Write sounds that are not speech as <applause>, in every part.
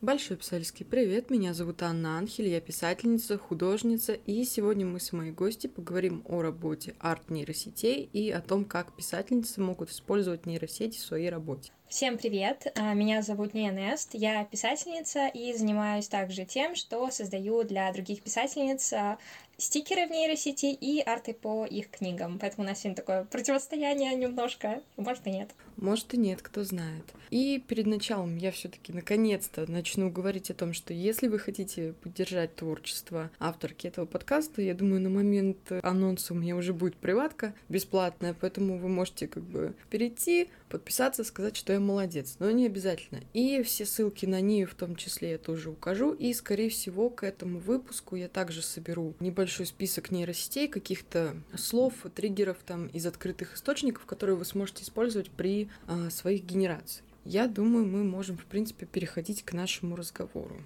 Большой писательский привет, меня зовут Анна Анхель, я писательница, художница, и сегодня мы с моей гостью поговорим о работе арт-нейросетей и о том, как писательницы могут использовать нейросети в своей работе. Всем привет! А, меня зовут Ния Нест, я писательница и занимаюсь также тем, что создаю для других писательниц а, стикеры в нейросети и арты по их книгам. Поэтому у нас сегодня такое противостояние немножко. Может и нет. Может и нет, кто знает. И перед началом я все-таки наконец-то начну говорить о том, что если вы хотите поддержать творчество авторки этого подкаста, я думаю, на момент анонса у меня уже будет приватка бесплатная, поэтому вы можете как бы перейти, подписаться, сказать, что я молодец. Но не обязательно. И все ссылки на нее в том числе я тоже укажу. И, скорее всего, к этому выпуску я также соберу небольшой большой список нейросетей, каких-то слов, триггеров там из открытых источников, которые вы сможете использовать при а, своих генерациях. Я думаю, мы можем, в принципе, переходить к нашему разговору.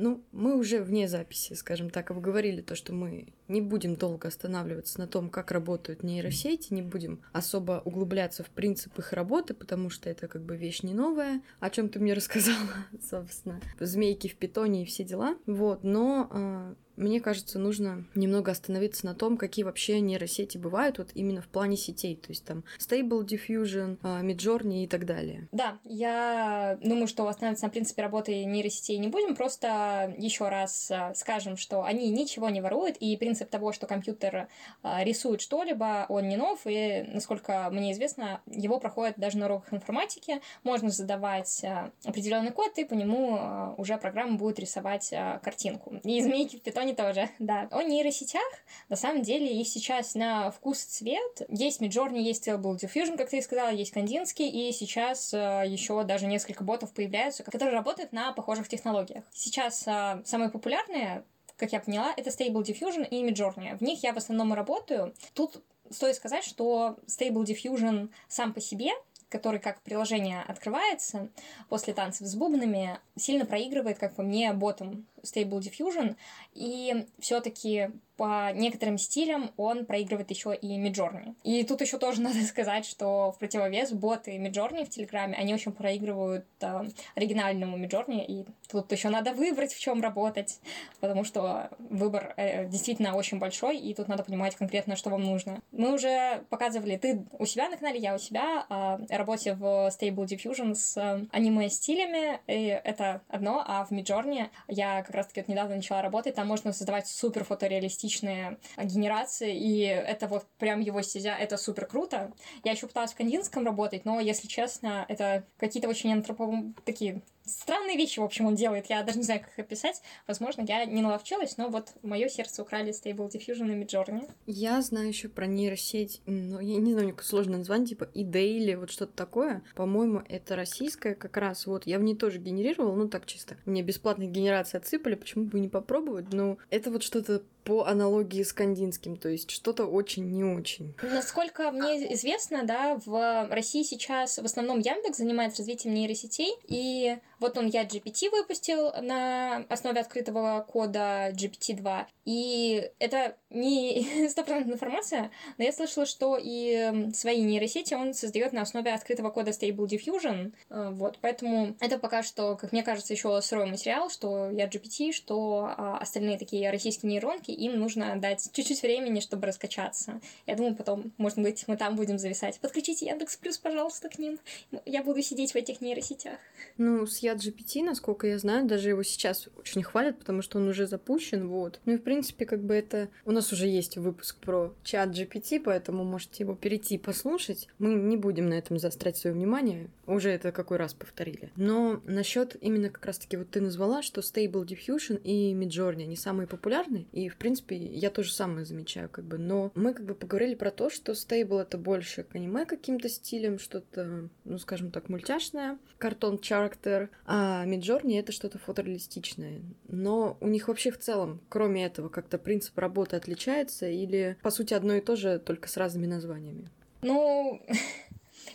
Ну, мы уже вне записи, скажем так, обговорили то, что мы не будем долго останавливаться на том, как работают нейросети, не будем особо углубляться в принцип их работы, потому что это как бы вещь не новая, о чем ты мне рассказала, <laughs> собственно. Змейки в питоне и все дела. Вот, но а, мне кажется, нужно немного остановиться на том, какие вообще нейросети бывают вот именно в плане сетей, то есть там Stable Diffusion, а, Midjourney и так далее. Да, я думаю, что останавливаться на принципе работы нейросетей не будем, просто еще раз а, скажем, что они ничего не воруют, и принцип того, что компьютер а, рисует что-либо, он не нов, и, насколько мне известно, его проходят даже на уроках информатики, можно задавать определенный код, и по нему уже программа будет рисовать картинку. И <laughs> змейки в питоне Python тоже, <laughs> да. О нейросетях, на самом деле, их сейчас на вкус и цвет. Есть Midjourney, есть Stable Diffusion, как ты и сказала, есть Кандинский, и сейчас э, еще даже несколько ботов появляются, которые работают на похожих технологиях. Сейчас э, самые популярные как я поняла, это Stable Diffusion и Midjourney. В них я в основном работаю. Тут стоит сказать, что Stable Diffusion сам по себе который как приложение открывается после танцев с бубнами, сильно проигрывает, как по мне, ботом Stable Diffusion, и все-таки по некоторым стилям он проигрывает еще и Миджорни. И тут еще тоже <laughs> надо сказать, что в противовес боты Миджорни в Телеграме, они очень проигрывают э, оригинальному Миджорни, и тут еще надо выбрать, в чем работать, потому что выбор э, действительно очень большой, и тут надо понимать конкретно, что вам нужно. Мы уже показывали, ты у себя на канале, я у себя, о работе в Stable Diffusion с э, аниме-стилями, и это одно, а в Миджорни я как раз-таки вот недавно начала работать, там можно создавать супер фотореалистичные реалистичные генерации, и это вот прям его стезя, это супер круто. Я еще пыталась в Кандинском работать, но, если честно, это какие-то очень антропо... такие странные вещи, в общем, он делает. Я даже не знаю, как их описать. Возможно, я не наловчилась, но вот мое сердце украли Stable Diffusion и Midjourney. Я знаю еще про нейросеть, но я не знаю, как сложное название, типа eDay или вот что-то такое. По-моему, это российская как раз. Вот, я в ней тоже генерировала, ну так чисто. Мне бесплатные генерации отсыпали, почему бы не попробовать? Ну, это вот что-то по аналогии с кандинским, то есть что-то очень не очень. Насколько мне известно, да, в России сейчас в основном Яндекс занимается развитием нейросетей, и вот он я GPT выпустил на основе открытого кода GPT-2, и это не <laughs> стопроцентная информация, но я слышала, что и свои нейросети он создает на основе открытого кода Stable Diffusion, э, вот, поэтому это пока что, как мне кажется, еще сырой материал, что я GPT, что а, остальные такие российские нейронки, им нужно дать чуть-чуть времени, чтобы раскачаться. Я думаю, потом, может быть, мы там будем зависать. Подключите Яндекс Плюс, пожалуйста, к ним. Я буду сидеть в этих нейросетях. Ну, с Яд GPT, насколько я знаю, даже его сейчас очень хвалят, потому что он уже запущен, вот. Ну и, в принципе, как бы это... У нас уже есть выпуск про чат GPT, поэтому можете его перейти и послушать. Мы не будем на этом заострять свое внимание. Уже это какой раз повторили. Но насчет именно как раз-таки вот ты назвала, что Stable Diffusion и Midjourney, они самые популярные, и, в принципе, я тоже самое замечаю, как бы. Но мы как бы поговорили про то, что стейбл это больше к аниме каким-то стилем, что-то, ну, скажем так, мультяшное, картон character, а Миджорни это что-то фотореалистичное. Но у них вообще в целом, кроме этого, как-то принцип работы отличается или, по сути, одно и то же, только с разными названиями? Ну, <laughs>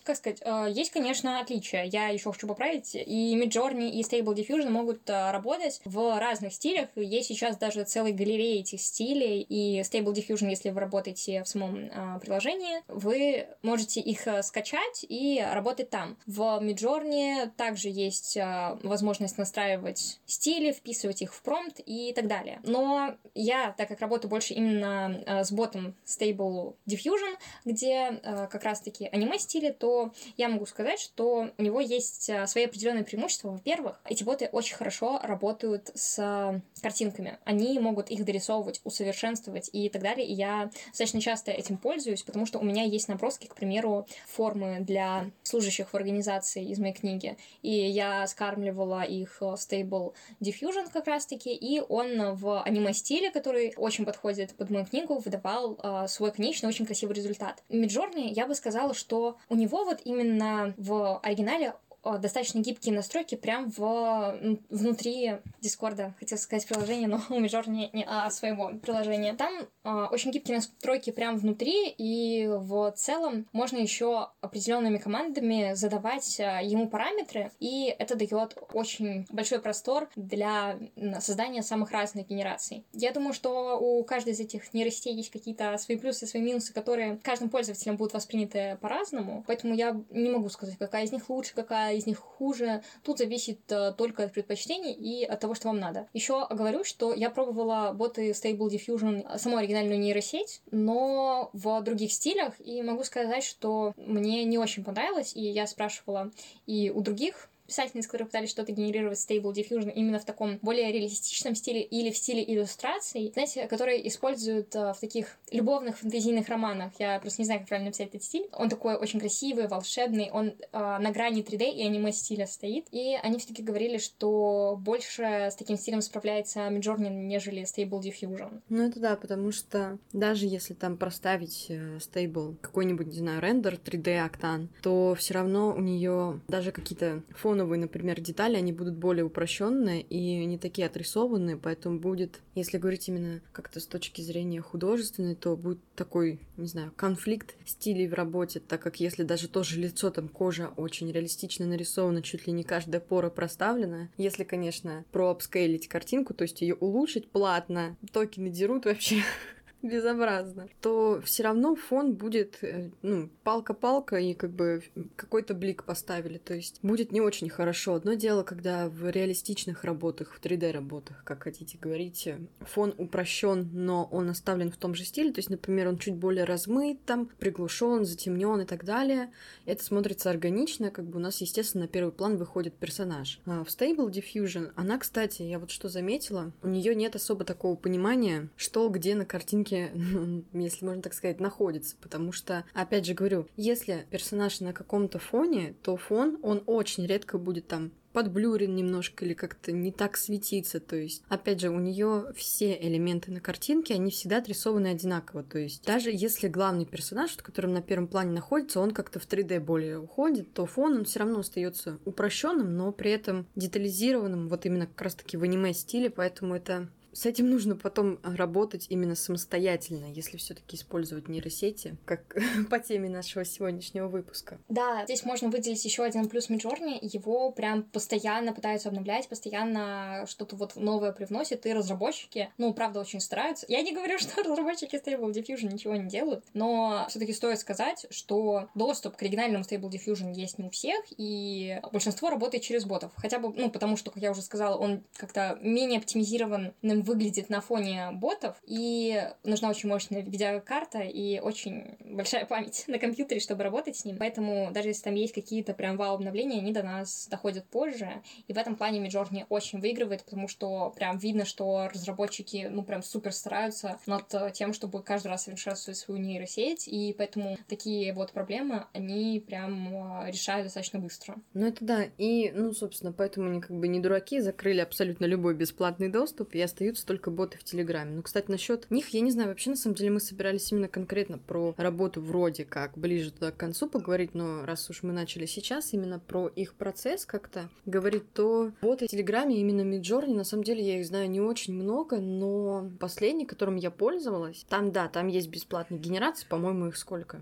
как сказать, э, есть, конечно, отличия. Я еще хочу поправить. И Midjourney, и Stable Diffusion могут э, работать в разных стилях. Есть сейчас даже целые галереи этих стилей. И Stable Diffusion, если вы работаете в самом э, приложении, вы можете их скачать и работать там. В Midjourney также есть возможность настраивать стили, вписывать их в промпт и так далее. Но я, так как работаю больше именно с ботом Stable Diffusion, где как раз-таки аниме-стили, то я могу сказать, что у него есть а, свои определенные преимущества. Во-первых, эти боты очень хорошо работают с картинками. Они могут их дорисовывать, усовершенствовать и так далее. И я достаточно часто этим пользуюсь, потому что у меня есть наброски, к примеру, формы для служащих в организации из моей книги. И я скармливала их Stable Diffusion как раз-таки, и он в аниме-стиле, который очень подходит под мою книгу, выдавал э, свой конечный очень красивый результат. Миджорни, я бы сказала, что у него вот именно в оригинале достаточно гибкие настройки прям в, внутри Дискорда, хотел сказать приложение, но <laughs> у Мижор не, не а, своего приложения. Там а, очень гибкие настройки прям внутри, и в целом можно еще определенными командами задавать а, ему параметры, и это дает очень большой простор для создания самых разных генераций. Я думаю, что у каждой из этих нейросетей есть какие-то свои плюсы, свои минусы, которые каждым пользователем будут восприняты по-разному, поэтому я не могу сказать, какая из них лучше, какая из них хуже. Тут зависит э, только от предпочтений и от того, что вам надо. Еще говорю, что я пробовала боты Stable Diffusion, э, саму оригинальную нейросеть, но в других стилях, и могу сказать, что мне не очень понравилось, и я спрашивала и у других писательниц, которые пытались что-то генерировать Stable Diffusion именно в таком более реалистичном стиле или в стиле иллюстраций, знаете, которые используют э, в таких любовных фэнтезийных романах. Я просто не знаю, как правильно написать этот стиль. Он такой очень красивый, волшебный, он э, на грани 3D и аниме стиля стоит. И они все-таки говорили, что больше с таким стилем справляется Midjourney, нежели Stable Diffusion. Ну это да, потому что даже если там проставить э, Stable какой-нибудь, не знаю, рендер 3D Octane, то все равно у нее даже какие-то фоны фоновые, например, детали, они будут более упрощенные и не такие отрисованные, поэтому будет, если говорить именно как-то с точки зрения художественной, то будет такой, не знаю, конфликт стилей в работе, так как если даже тоже лицо, там кожа очень реалистично нарисована, чуть ли не каждая пора проставлена, если, конечно, проапскейлить картинку, то есть ее улучшить платно, токены дерут вообще безобразно, то все равно фон будет, э, ну, палка-палка и как бы какой-то блик поставили. То есть будет не очень хорошо. Одно дело, когда в реалистичных работах, в 3D-работах, как хотите говорить, фон упрощен, но он оставлен в том же стиле. То есть, например, он чуть более размыт, там, приглушен, затемнен и так далее. Это смотрится органично, как бы у нас, естественно, на первый план выходит персонаж. А в Stable Diffusion, она, кстати, я вот что заметила, у нее нет особо такого понимания, что где на картинке рамки, <laughs> если можно так сказать, находится. Потому что, опять же говорю, если персонаж на каком-то фоне, то фон, он очень редко будет там подблюрен немножко или как-то не так светится. То есть, опять же, у нее все элементы на картинке, они всегда отрисованы одинаково. То есть, даже если главный персонаж, который на первом плане находится, он как-то в 3D более уходит, то фон, он все равно остается упрощенным, но при этом детализированным, вот именно как раз-таки в аниме стиле, поэтому это с этим нужно потом работать именно самостоятельно, если все-таки использовать нейросети, как <laughs> по теме нашего сегодняшнего выпуска. Да, здесь можно выделить еще один плюс Midjourney. Его прям постоянно пытаются обновлять, постоянно что-то вот новое привносят, и разработчики, ну, правда, очень стараются. Я не говорю, <laughs> что разработчики Stable Diffusion ничего не делают, но все-таки стоит сказать, что доступ к оригинальному Stable Diffusion есть не у всех, и большинство работает через ботов. Хотя бы, ну, потому что, как я уже сказала, он как-то менее оптимизирован выглядит на фоне ботов, и нужна очень мощная видеокарта и очень большая память <laughs> на компьютере, чтобы работать с ним. Поэтому даже если там есть какие-то прям вау-обновления, они до нас доходят позже. И в этом плане Midjourney очень выигрывает, потому что прям видно, что разработчики, ну, прям супер стараются над тем, чтобы каждый раз совершенствовать свою нейросеть, и поэтому такие вот проблемы, они прям а, решают достаточно быстро. Ну, это да. И, ну, собственно, поэтому они как бы не дураки, закрыли абсолютно любой бесплатный доступ и остаются остаются только боты в Телеграме. Ну, кстати, насчет них, я не знаю, вообще, на самом деле, мы собирались именно конкретно про работу вроде как ближе туда к концу поговорить, но раз уж мы начали сейчас именно про их процесс как-то говорить, то боты в Телеграме, именно Миджорни, на самом деле, я их знаю не очень много, но последний, которым я пользовалась, там, да, там есть бесплатные генерации, по-моему, их сколько?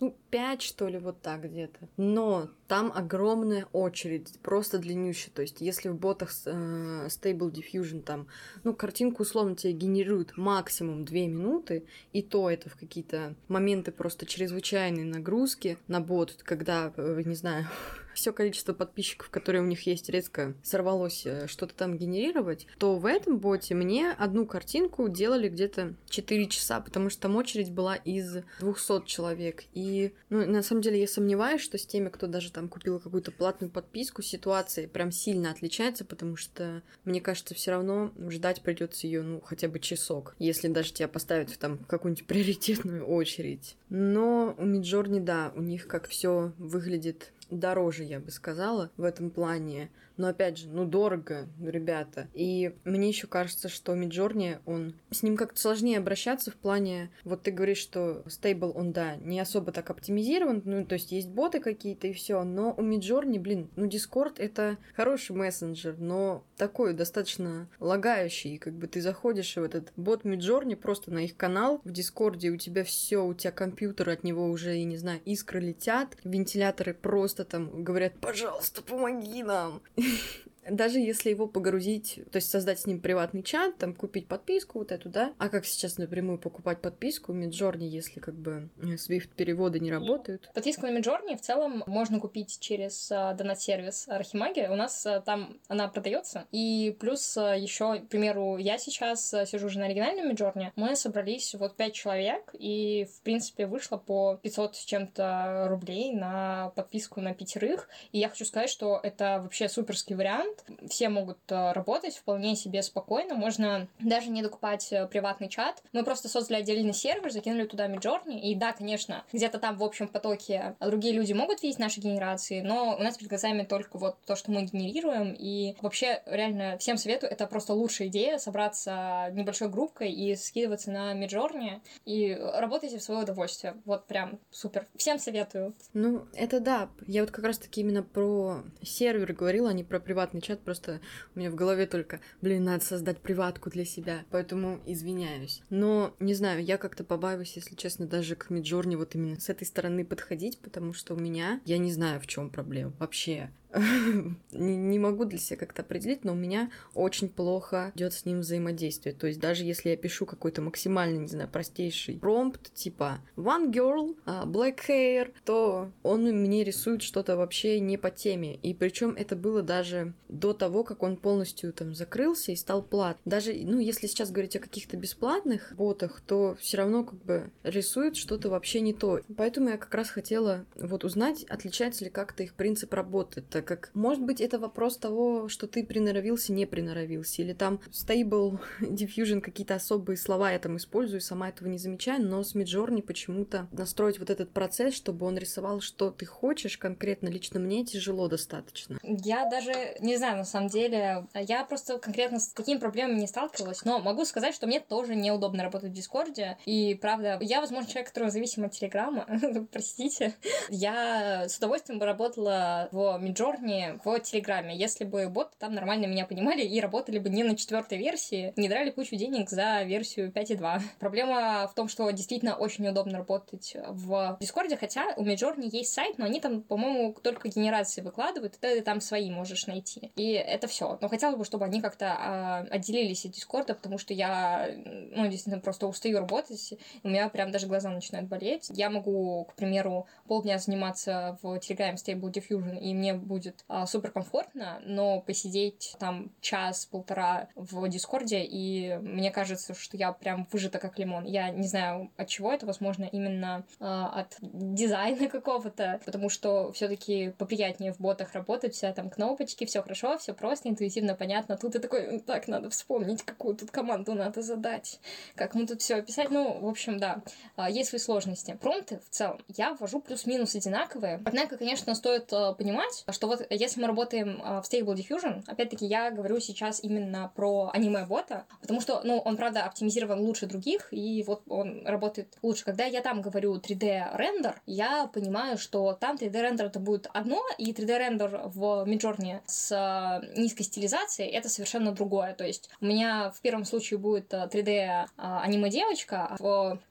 Ну, 5, что ли, вот так где-то. Но там огромная очередь, просто длиннющая. То есть, если в ботах э, Stable Diffusion там, ну, картинку условно тебе генерируют максимум 2 минуты, и то это в какие-то моменты просто чрезвычайной нагрузки на бот, когда, э, не знаю, <laughs> все количество подписчиков, которые у них есть, резко сорвалось э, что-то там генерировать, то в этом боте мне одну картинку делали где-то 4 часа, потому что там очередь была из 200 человек. И, ну, на самом деле, я сомневаюсь, что с теми, кто даже там купил какую-то платную подписку, ситуация прям сильно отличается, потому что, мне кажется, все равно ждать придется ее, ну, хотя бы часок, если даже тебя поставят в там какую-нибудь <laughs> приоритетную очередь. Но у Миджорни, да, у них как все выглядит дороже, я бы сказала, в этом плане. Но опять же, ну дорого, ребята. И мне еще кажется, что Миджорни, он с ним как-то сложнее обращаться в плане, вот ты говоришь, что стейбл, он, да, не особо так оптимизирован, ну, то есть есть боты какие-то и все, но у Миджорни, блин, ну, Дискорд это хороший мессенджер, но такой достаточно лагающий, как бы ты заходишь в этот бот Миджорни просто на их канал в Дискорде, у тебя все, у тебя компьютер от него уже, я не знаю, искры летят, вентиляторы просто там говорят, пожалуйста, помоги нам. <laughs> даже если его погрузить, то есть создать с ним приватный чат, там купить подписку вот эту, да, а как сейчас напрямую покупать подписку в Midjourney, если как бы Swift переводы не работают? Подписку на Midjourney в целом можно купить через uh, донат-сервис Архимаги. У нас uh, там она продается. И плюс еще, к примеру, я сейчас сижу уже на оригинальном Midjourney. Мы собрались вот пять человек, и, в принципе, вышло по 500 с чем-то рублей на подписку на пятерых. И я хочу сказать, что это вообще суперский вариант, момент. Все могут э, работать вполне себе спокойно. Можно даже не докупать э, приватный чат. Мы просто создали отдельный сервер, закинули туда Midjourney. И да, конечно, где-то там в общем потоке другие люди могут видеть наши генерации, но у нас перед глазами только вот то, что мы генерируем. И вообще, реально, всем советую, это просто лучшая идея собраться небольшой группкой и скидываться на Midjourney и работайте в свое удовольствие. Вот прям супер. Всем советую. Ну, это да. Я вот как раз-таки именно про сервер говорила, а не про приватный чат, просто у меня в голове только, блин, надо создать приватку для себя, поэтому извиняюсь. Но, не знаю, я как-то побаиваюсь, если честно, даже к Миджорни вот именно с этой стороны подходить, потому что у меня, я не знаю, в чем проблема вообще. <laughs> не могу для себя как-то определить, но у меня очень плохо идет с ним взаимодействие. То есть даже если я пишу какой-то максимально, не знаю, простейший промпт, типа one girl, uh, black hair, то он мне рисует что-то вообще не по теме. И причем это было даже до того, как он полностью там закрылся и стал плат. Даже, ну, если сейчас говорить о каких-то бесплатных ботах, то все равно как бы рисует что-то вообще не то. Поэтому я как раз хотела вот узнать, отличается ли как-то их принцип работы так как, может быть, это вопрос того, что ты приноровился, не приноровился, или там stable <laughs> diffusion, какие-то особые слова я там использую, сама этого не замечаю, но с Midjourney почему-то настроить вот этот процесс, чтобы он рисовал, что ты хочешь конкретно, лично мне тяжело достаточно. Я даже не знаю, на самом деле, я просто конкретно с такими проблемами не сталкивалась, но могу сказать, что мне тоже неудобно работать в Дискорде, и правда, я, возможно, человек, который зависим от Телеграма, <laughs> простите, я с удовольствием бы работала в Midjourney Джорни в Телеграме, если бы боты там нормально меня понимали и работали бы не на четвертой версии, не драли кучу денег за версию 5.2. <laughs> Проблема в том, что действительно очень удобно работать в Дискорде, хотя у Midjourney есть сайт, но они там, по-моему, только генерации выкладывают, и ты там свои можешь найти. И это все. Но хотелось бы, чтобы они как-то а, отделились от Дискорда, потому что я, ну, действительно, просто устаю работать, у меня прям даже глаза начинают болеть. Я могу, к примеру, полдня заниматься в Telegram Stable Diffusion, и мне будет будет а, супер комфортно, но посидеть там час-полтора в Дискорде, и мне кажется, что я прям выжата как лимон. Я не знаю, от чего это, возможно, именно а, от дизайна <laughs> какого-то, потому что все-таки поприятнее в ботах работать, вся там кнопочки, все хорошо, все просто, интуитивно, понятно. Тут и такой, так, надо вспомнить, какую тут команду надо задать, как мы тут все описать. Ну, в общем, да, а, есть свои сложности. Промпты в целом я ввожу плюс-минус одинаковые. Однако, конечно, стоит а, понимать, что что вот если мы работаем а, в Stable Diffusion, опять-таки я говорю сейчас именно про аниме-бота, потому что, ну, он, правда, оптимизирован лучше других, и вот он работает лучше. Когда я там говорю 3D-рендер, я понимаю, что там 3D-рендер это будет одно, и 3D-рендер в Midjourney с а, низкой стилизацией это совершенно другое. То есть у меня в первом случае будет 3D а, а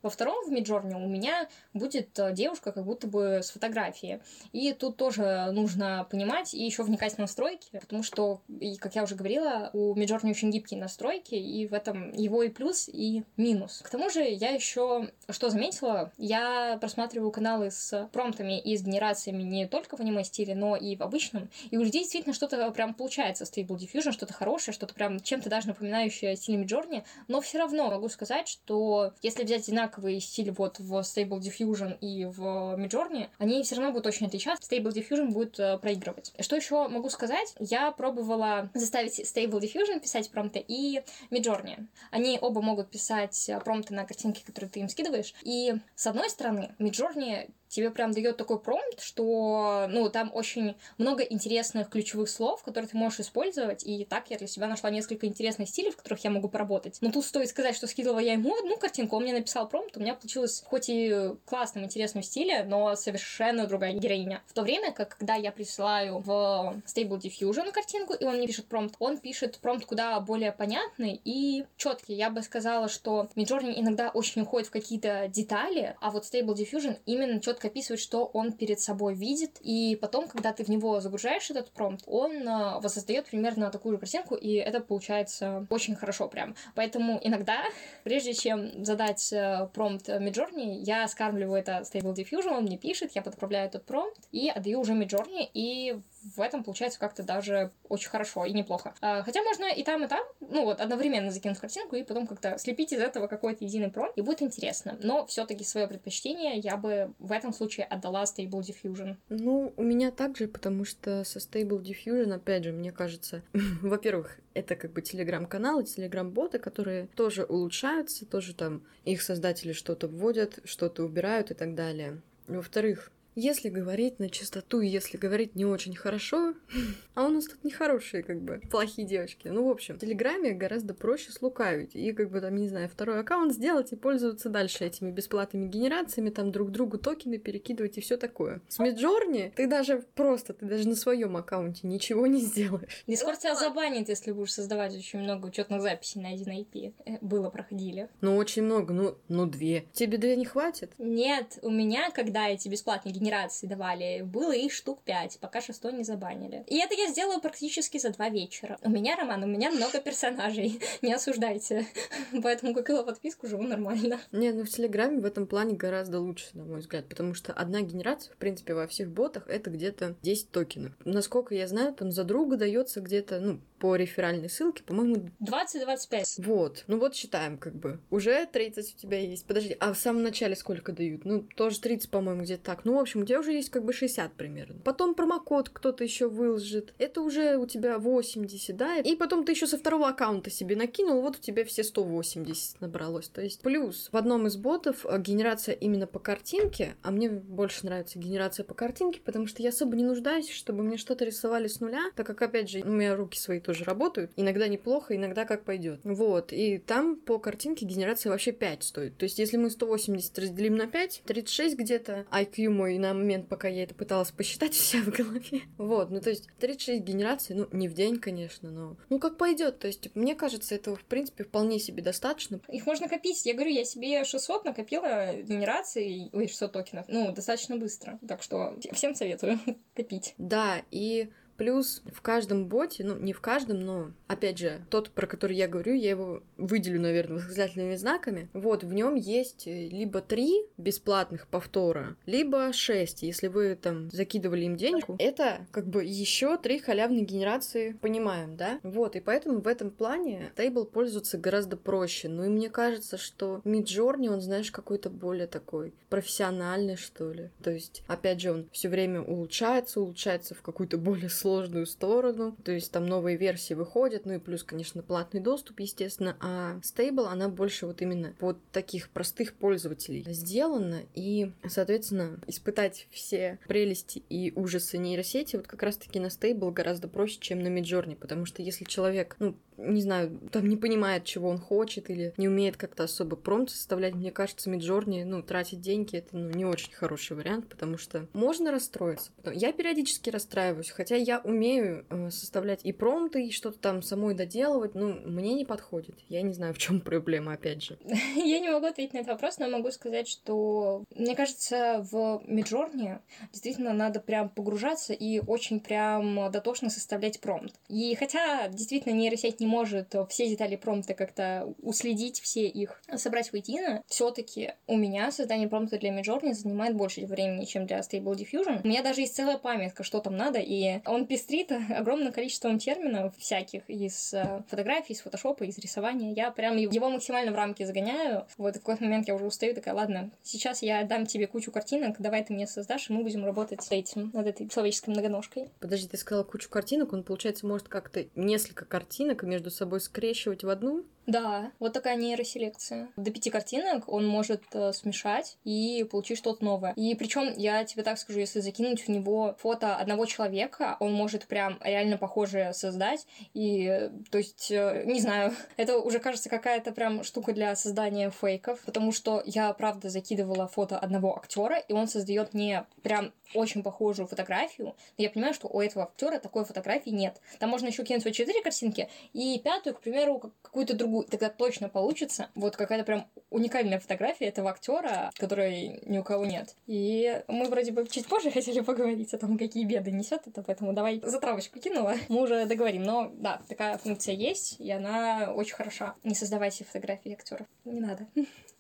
во втором в Midjourney у меня будет девушка как будто бы с фотографии. И тут тоже нужно понимать и еще вникать в настройки, потому что, и, как я уже говорила, у Midjourney очень гибкие настройки, и в этом его и плюс, и минус. К тому же я еще что заметила, я просматриваю каналы с промптами и с генерациями не только в аниме-стиле, но и в обычном, и у людей действительно что-то прям получается Stable Diffusion, что-то хорошее, что-то прям чем-то даже напоминающее стиль Midjourney, но все равно могу сказать, что если взять одинаковый стиль вот в Stable Diffusion и в Midjourney, они все равно будут очень отличаться. Stable Diffusion будет э, проигрывать. Что еще могу сказать? Я пробовала заставить Stable Diffusion писать промпты и Midjourney. Они оба могут писать э, промпты на картинки, которые ты им скидываешь. И с одной стороны, Midjourney тебе прям дает такой промпт, что, ну, там очень много интересных ключевых слов, которые ты можешь использовать, и так я для себя нашла несколько интересных стилей, в которых я могу поработать. Но тут стоит сказать, что скидывала я ему одну картинку, он мне написал промпт, у меня получилось хоть и классном, интересном стиле, но совершенно другая героиня. В то время как, когда я присылаю в Stable Diffusion картинку, и он мне пишет промпт, он пишет промпт куда более понятный и четкий. Я бы сказала, что Midjourney иногда очень уходит в какие-то детали, а вот Stable Diffusion именно четко четко описывает, что он перед собой видит, и потом, когда ты в него загружаешь этот промпт, он э, воссоздает примерно такую же картинку, и это получается очень хорошо прям. Поэтому иногда, <laughs> прежде чем задать э, промпт Midjourney, я скармливаю это Stable Diffusion, он мне пишет, я подправляю этот промпт и отдаю уже Midjourney, и в этом получается как-то даже очень хорошо и неплохо. А, хотя можно и там, и там, ну вот, одновременно закинуть картинку и потом как-то слепить из этого какой-то единый пром, и будет интересно. Но все таки свое предпочтение я бы в этом случае отдала Stable Diffusion. Ну, у меня также, потому что со Stable Diffusion, опять же, мне кажется, <laughs> во-первых, это как бы телеграм-каналы, телеграм-боты, которые тоже улучшаются, тоже там их создатели что-то вводят, что-то убирают и так далее. Во-вторых, если говорить на чистоту, если говорить не очень хорошо, <laughs> а у нас тут нехорошие, как бы, плохие девочки. Ну, в общем, в Телеграме гораздо проще слукавить. И, как бы, там, не знаю, второй аккаунт сделать и пользоваться дальше этими бесплатными генерациями, там, друг другу токены перекидывать и все такое. С Миджорни ты даже просто, ты даже на своем аккаунте ничего не сделаешь. Дискорд тебя забанит, если будешь создавать очень много учетных записей на один IP. Э, было, проходили. Ну, очень много, ну, ну, две. Тебе две не хватит? Нет, у меня, когда эти бесплатные генерации генерации давали. Было их штук пять, пока шестой не забанили. И это я сделала практически за два вечера. У меня роман, у меня много персонажей. <laughs> Не осуждайте. <laughs> Поэтому купила подписку, живу нормально. Не, ну в Телеграме в этом плане гораздо лучше, на мой взгляд, потому что одна генерация, в принципе, во всех ботах это где-то 10 токенов. Насколько я знаю, там за друга дается где-то, ну, по реферальной ссылке, по-моему... 20-25. Вот. Ну вот считаем, как бы. Уже 30 у тебя есть. Подожди, а в самом начале сколько дают? Ну, тоже 30, по-моему, где-то так. Ну, в общем, у тебя уже есть как бы 60 примерно. Потом промокод кто-то еще выложит. Это уже у тебя 80, да? И потом ты еще со второго аккаунта себе накинул, вот у тебя все 180 набралось. То есть плюс в одном из ботов э, генерация именно по картинке, а мне больше нравится генерация по картинке, потому что я особо не нуждаюсь, чтобы мне что-то рисовали с нуля, так как, опять же, у меня руки свои тоже работают. Иногда неплохо, иногда как пойдет. Вот. И там по картинке генерация вообще 5 стоит. То есть, если мы 180 разделим на 5, 36 где-то IQ мой на момент, пока я это пыталась посчитать <laughs> себя в голове. Вот. Ну, то есть, 36 генераций, ну, не в день, конечно, но... Ну, как пойдет. То есть, мне кажется, этого, в принципе, вполне себе достаточно. Их можно копить. Я говорю, я себе 600 накопила генераций, ой, 600 токенов, ну, достаточно быстро. Так что всем советую <laughs> копить. Да, и Плюс в каждом боте, ну не в каждом, но опять же, тот, про который я говорю, я его выделю, наверное, восклицательными знаками. Вот, в нем есть э, либо три бесплатных повтора, либо шесть, если вы там закидывали им денежку. Это как бы еще три халявные генерации, понимаем, да? Вот, и поэтому в этом плане Тейбл пользоваться гораздо проще. Ну и мне кажется, что Midjourney, он, знаешь, какой-то более такой профессиональный, что ли. То есть, опять же, он все время улучшается, улучшается в какую-то более сложную сторону. То есть там новые версии выходят, ну и плюс, конечно, платный доступ, естественно. А Stable, она больше вот именно под таких простых пользователей сделана. И, соответственно, испытать все прелести и ужасы нейросети вот как раз-таки на Stable гораздо проще, чем на Midjourney. Потому что если человек, ну, не знаю, там не понимает, чего он хочет или не умеет как-то особо промпт составлять, мне кажется, Миджорни, ну, тратить деньги, это, ну, не очень хороший вариант, потому что можно расстроиться. Я периодически расстраиваюсь, хотя я умею э, составлять и промпты, и что-то там самой доделывать, ну, мне не подходит. Я не знаю, в чем проблема, опять же. <laughs> Я не могу ответить на этот вопрос, но могу сказать, что, мне кажется, в Миджорни действительно надо прям погружаться и очень прям дотошно составлять промпт. И хотя действительно нейросеть не может все детали промпта как-то уследить, все их собрать воедино, все таки у меня создание промпта для Midjourney занимает больше времени, чем для Stable Diffusion. У меня даже есть целая памятка, что там надо, и он пестрит <laughs> огромным количеством терминов всяких из э, фотографий, из фотошопа, из рисования. Я прям его максимально в рамки загоняю. Вот в какой-то момент я уже устаю, такая, ладно, сейчас я дам тебе кучу картинок, давай ты мне создашь, и мы будем работать с этим, над этой человеческой многоножкой. Подожди, ты сказала кучу картинок, он, получается, может как-то несколько картинок между собой скрещивать в одну? Да, вот такая нейроселекция. До пяти картинок он может э, смешать и получить что-то новое. И причем я тебе так скажу, если закинуть в него фото одного человека, он может прям реально похожее создать. И, то есть, э, не знаю, <laughs> это уже кажется какая-то прям штука для создания фейков, потому что я, правда, закидывала фото одного актера, и он создает мне прям очень похожую фотографию, но я понимаю, что у этого актера такой фотографии нет. Там можно еще кинуть вот четыре картинки, и пятую, к примеру, какую-то другую. Тогда точно получится вот какая-то прям уникальная фотография этого актера, которой ни у кого нет. И мы вроде бы чуть позже <laughs> хотели поговорить о том, какие беды несет это, поэтому давай затравочку кинула. Мы уже договорим. Но да, такая функция есть, и она очень хороша. Не создавайте фотографии актеров. Не надо.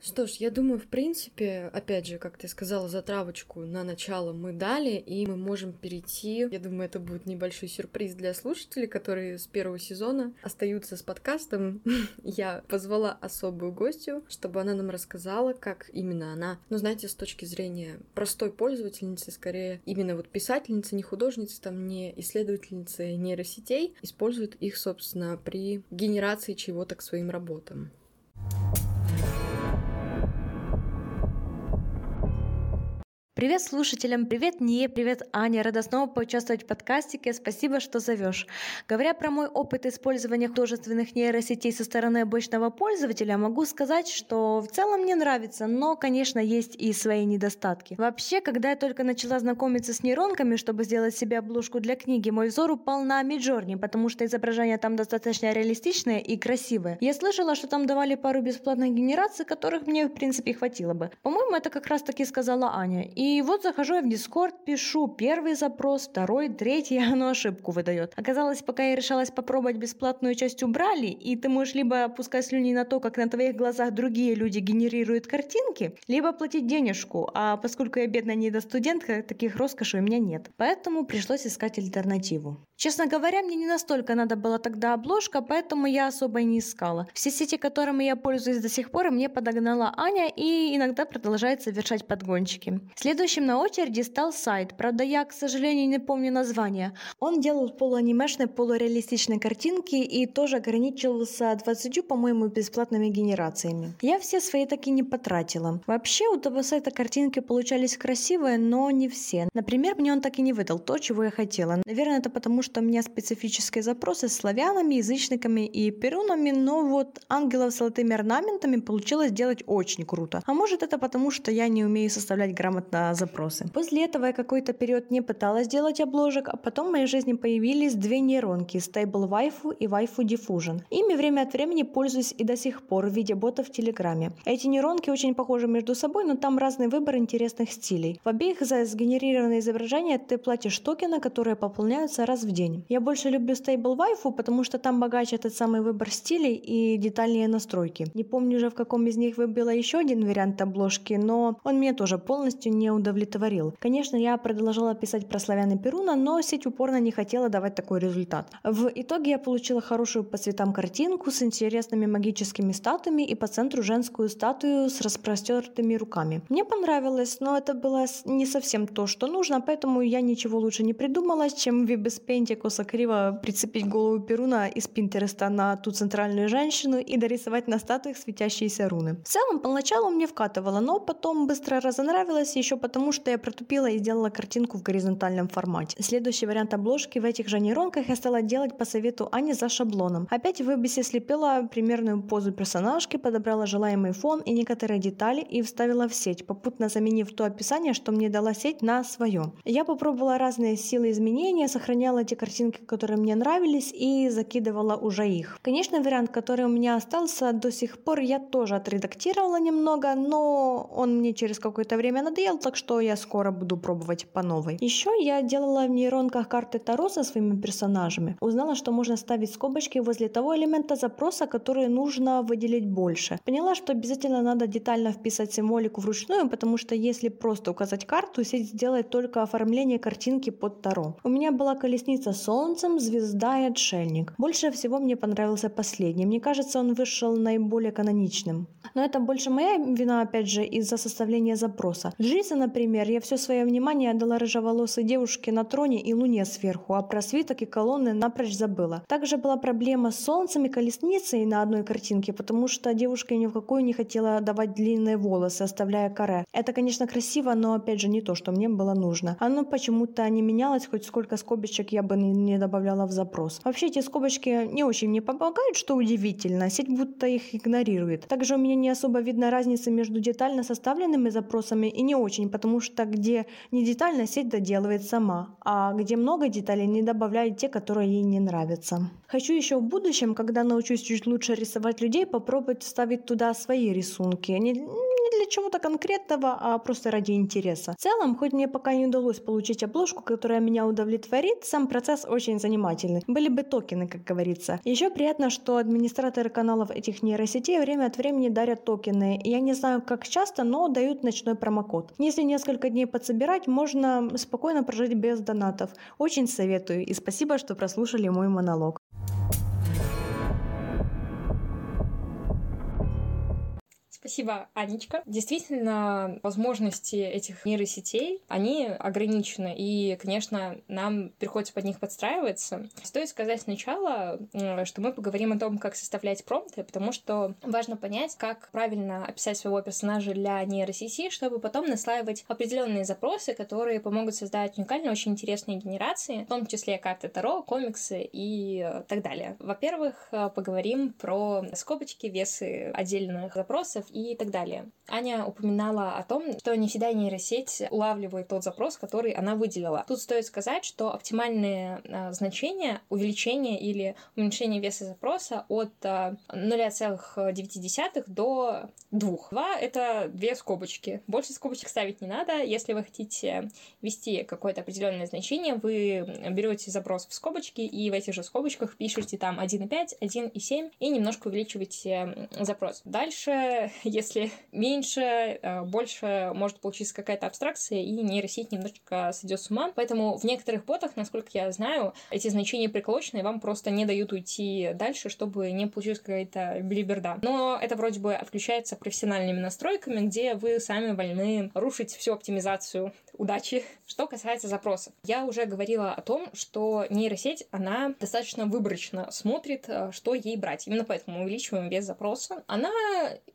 Что ж, я думаю, в принципе, опять же, как ты сказала, затравочку на начало мы дали, и мы можем перейти. Я думаю, это будет небольшой сюрприз для слушателей, которые с первого сезона остаются с подкастом. <laughs> Я позвала особую гостью, чтобы она нам рассказала, как именно она, ну, знаете, с точки зрения простой пользовательницы, скорее, именно вот писательницы, не художницы, там, не исследовательницы нейросетей, использует их, собственно, при генерации чего-то к своим работам. Привет слушателям, привет Не, привет Аня, рада снова поучаствовать в подкастике, спасибо, что зовешь. Говоря про мой опыт использования художественных нейросетей со стороны обычного пользователя, могу сказать, что в целом мне нравится, но, конечно, есть и свои недостатки. Вообще, когда я только начала знакомиться с нейронками, чтобы сделать себе обложку для книги, мой взор упал на Midjourney, потому что изображения там достаточно реалистичные и красивые. Я слышала, что там давали пару бесплатных генераций, которых мне, в принципе, хватило бы. По-моему, это как раз таки сказала Аня. И и вот захожу я в Discord, пишу первый запрос, второй, третий, <laughs> оно ошибку выдает. Оказалось, пока я решалась попробовать бесплатную часть убрали, и ты можешь либо пускать слюни на то, как на твоих глазах другие люди генерируют картинки, либо платить денежку, а поскольку я бедная недостудентка, таких роскошей у меня нет. Поэтому пришлось искать альтернативу. Честно говоря, мне не настолько надо была тогда обложка, поэтому я особо и не искала. Все сети, которыми я пользуюсь до сих пор, мне подогнала Аня и иногда продолжает совершать подгончики. Следующим на очереди стал сайт, правда я, к сожалению, не помню название. Он делал полуанимешные, полуреалистичные картинки и тоже ограничивался 20, по-моему, бесплатными генерациями. Я все свои таки не потратила. Вообще у того сайта картинки получались красивые, но не все. Например, мне он так и не выдал то, чего я хотела. Наверное, это потому, что у меня специфические запросы с славянами, язычниками и перунами, но вот ангелов с золотыми орнаментами получилось сделать очень круто. А может это потому, что я не умею составлять грамотно запросы. После этого я какой-то период не пыталась делать обложек, а потом в моей жизни появились две нейронки Stable Waifu и Waifu Diffusion. Ими время от времени пользуюсь и до сих пор в виде ботов в Телеграме. Эти нейронки очень похожи между собой, но там разный выбор интересных стилей. В обеих за сгенерированное изображение ты платишь токены, которые пополняются раз в день. Я больше люблю Stable Waifu, потому что там богаче этот самый выбор стилей и детальнее настройки. Не помню уже, в каком из них выбила еще один вариант обложки, но он меня тоже полностью не удовлетворил. Конечно, я продолжала писать про славян Перуна, но сеть упорно не хотела давать такой результат. В итоге я получила хорошую по цветам картинку с интересными магическими статуями и по центру женскую статую с распростертыми руками. Мне понравилось, но это было не совсем то, что нужно, поэтому я ничего лучше не придумала, чем в вебеспенте косо-криво прицепить голову Перуна из Пинтереста на ту центральную женщину и дорисовать на статуях светящиеся руны. В целом, поначалу мне вкатывало, но потом быстро разонравилось еще потому, что я протупила и сделала картинку в горизонтальном формате. Следующий вариант обложки в этих же нейронках я стала делать по совету Ани за шаблоном. Опять в вебисе слепила примерную позу персонажки, подобрала желаемый фон и некоторые детали и вставила в сеть, попутно заменив то описание, что мне дала сеть, на свое. Я попробовала разные силы изменения, сохраняла те картинки, которые мне нравились и закидывала уже их. Конечно, вариант, который у меня остался до сих пор, я тоже отредактировала немного, но он мне через какое-то время надоел, так что я скоро буду пробовать по новой. Еще я делала в нейронках карты Таро со своими персонажами. Узнала, что можно ставить скобочки возле того элемента запроса, который нужно выделить больше. Поняла, что обязательно надо детально вписать символику вручную, потому что если просто указать карту, сеть сделает только оформление картинки под Таро. У меня была колесница с солнцем, звезда и отшельник. Больше всего мне понравился последний. Мне кажется, он вышел наиболее каноничным. Но это больше моя вина, опять же, из-за составления запроса. В жизни, например, я все свое внимание отдала рыжеволосой девушке на троне и луне сверху, а про свиток и колонны напрочь забыла. Также была проблема с солнцем и колесницей на одной картинке, потому что девушка ни в какую не хотела давать длинные волосы, оставляя каре. Это, конечно, красиво, но опять же не то, что мне было нужно. Оно почему-то не менялось, хоть сколько скобочек я бы не добавляла в запрос. Вообще эти скобочки не очень мне помогают, что удивительно. Сеть будто их игнорирует. Также у меня не особо видно разницы между детально составленными запросами и не очень, потому что где не детально, сеть доделывает сама, а где много деталей, не добавляет те, которые ей не нравятся. Хочу еще в будущем, когда научусь чуть лучше рисовать людей, попробовать вставить туда свои рисунки. Не, не для чего-то конкретного, а просто ради интереса. В целом, хоть мне пока не удалось получить обложку, которая меня удовлетворит, сам процесс очень занимательный. Были бы токены, как говорится. Еще приятно, что администраторы каналов этих нейросетей время от времени дарят токены. Я не знаю, как часто, но дают ночной промокод. Если несколько дней подсобирать, можно спокойно прожить без донатов. Очень советую и спасибо, что прослушали мой монолог. you Спасибо, Анечка. Действительно, возможности этих нейросетей, они ограничены, и, конечно, нам приходится под них подстраиваться. Стоит сказать сначала, что мы поговорим о том, как составлять промпты, потому что важно понять, как правильно описать своего персонажа для нейросети, чтобы потом наслаивать определенные запросы, которые помогут создать уникальные, очень интересные генерации, в том числе карты Таро, комиксы и так далее. Во-первых, поговорим про скобочки, весы отдельных запросов и так далее. Аня упоминала о том, что не всегда нейросеть улавливает тот запрос, который она выделила. Тут стоит сказать, что оптимальные а, значения увеличения или уменьшения веса запроса от а, 0,9 до 2. 2 — это две скобочки. Больше скобочек ставить не надо. Если вы хотите ввести какое-то определенное значение, вы берете запрос в скобочки и в этих же скобочках пишете там 1,5, 1,7 и немножко увеличиваете запрос. Дальше <laughs> если меньше, э, больше может получиться какая-то абстракция, и нейросеть немножечко сойдет с ума. Поэтому в некоторых ботах, насколько я знаю, эти значения приколочены, вам просто не дают уйти дальше, чтобы не получилась какая-то билиберда. Но это вроде бы отключается профессиональными настройками, где вы сами вольны рушить всю оптимизацию удачи. Что касается запросов. Я уже говорила о том, что нейросеть, она достаточно выборочно смотрит, э, что ей брать. Именно поэтому мы увеличиваем вес запроса. Она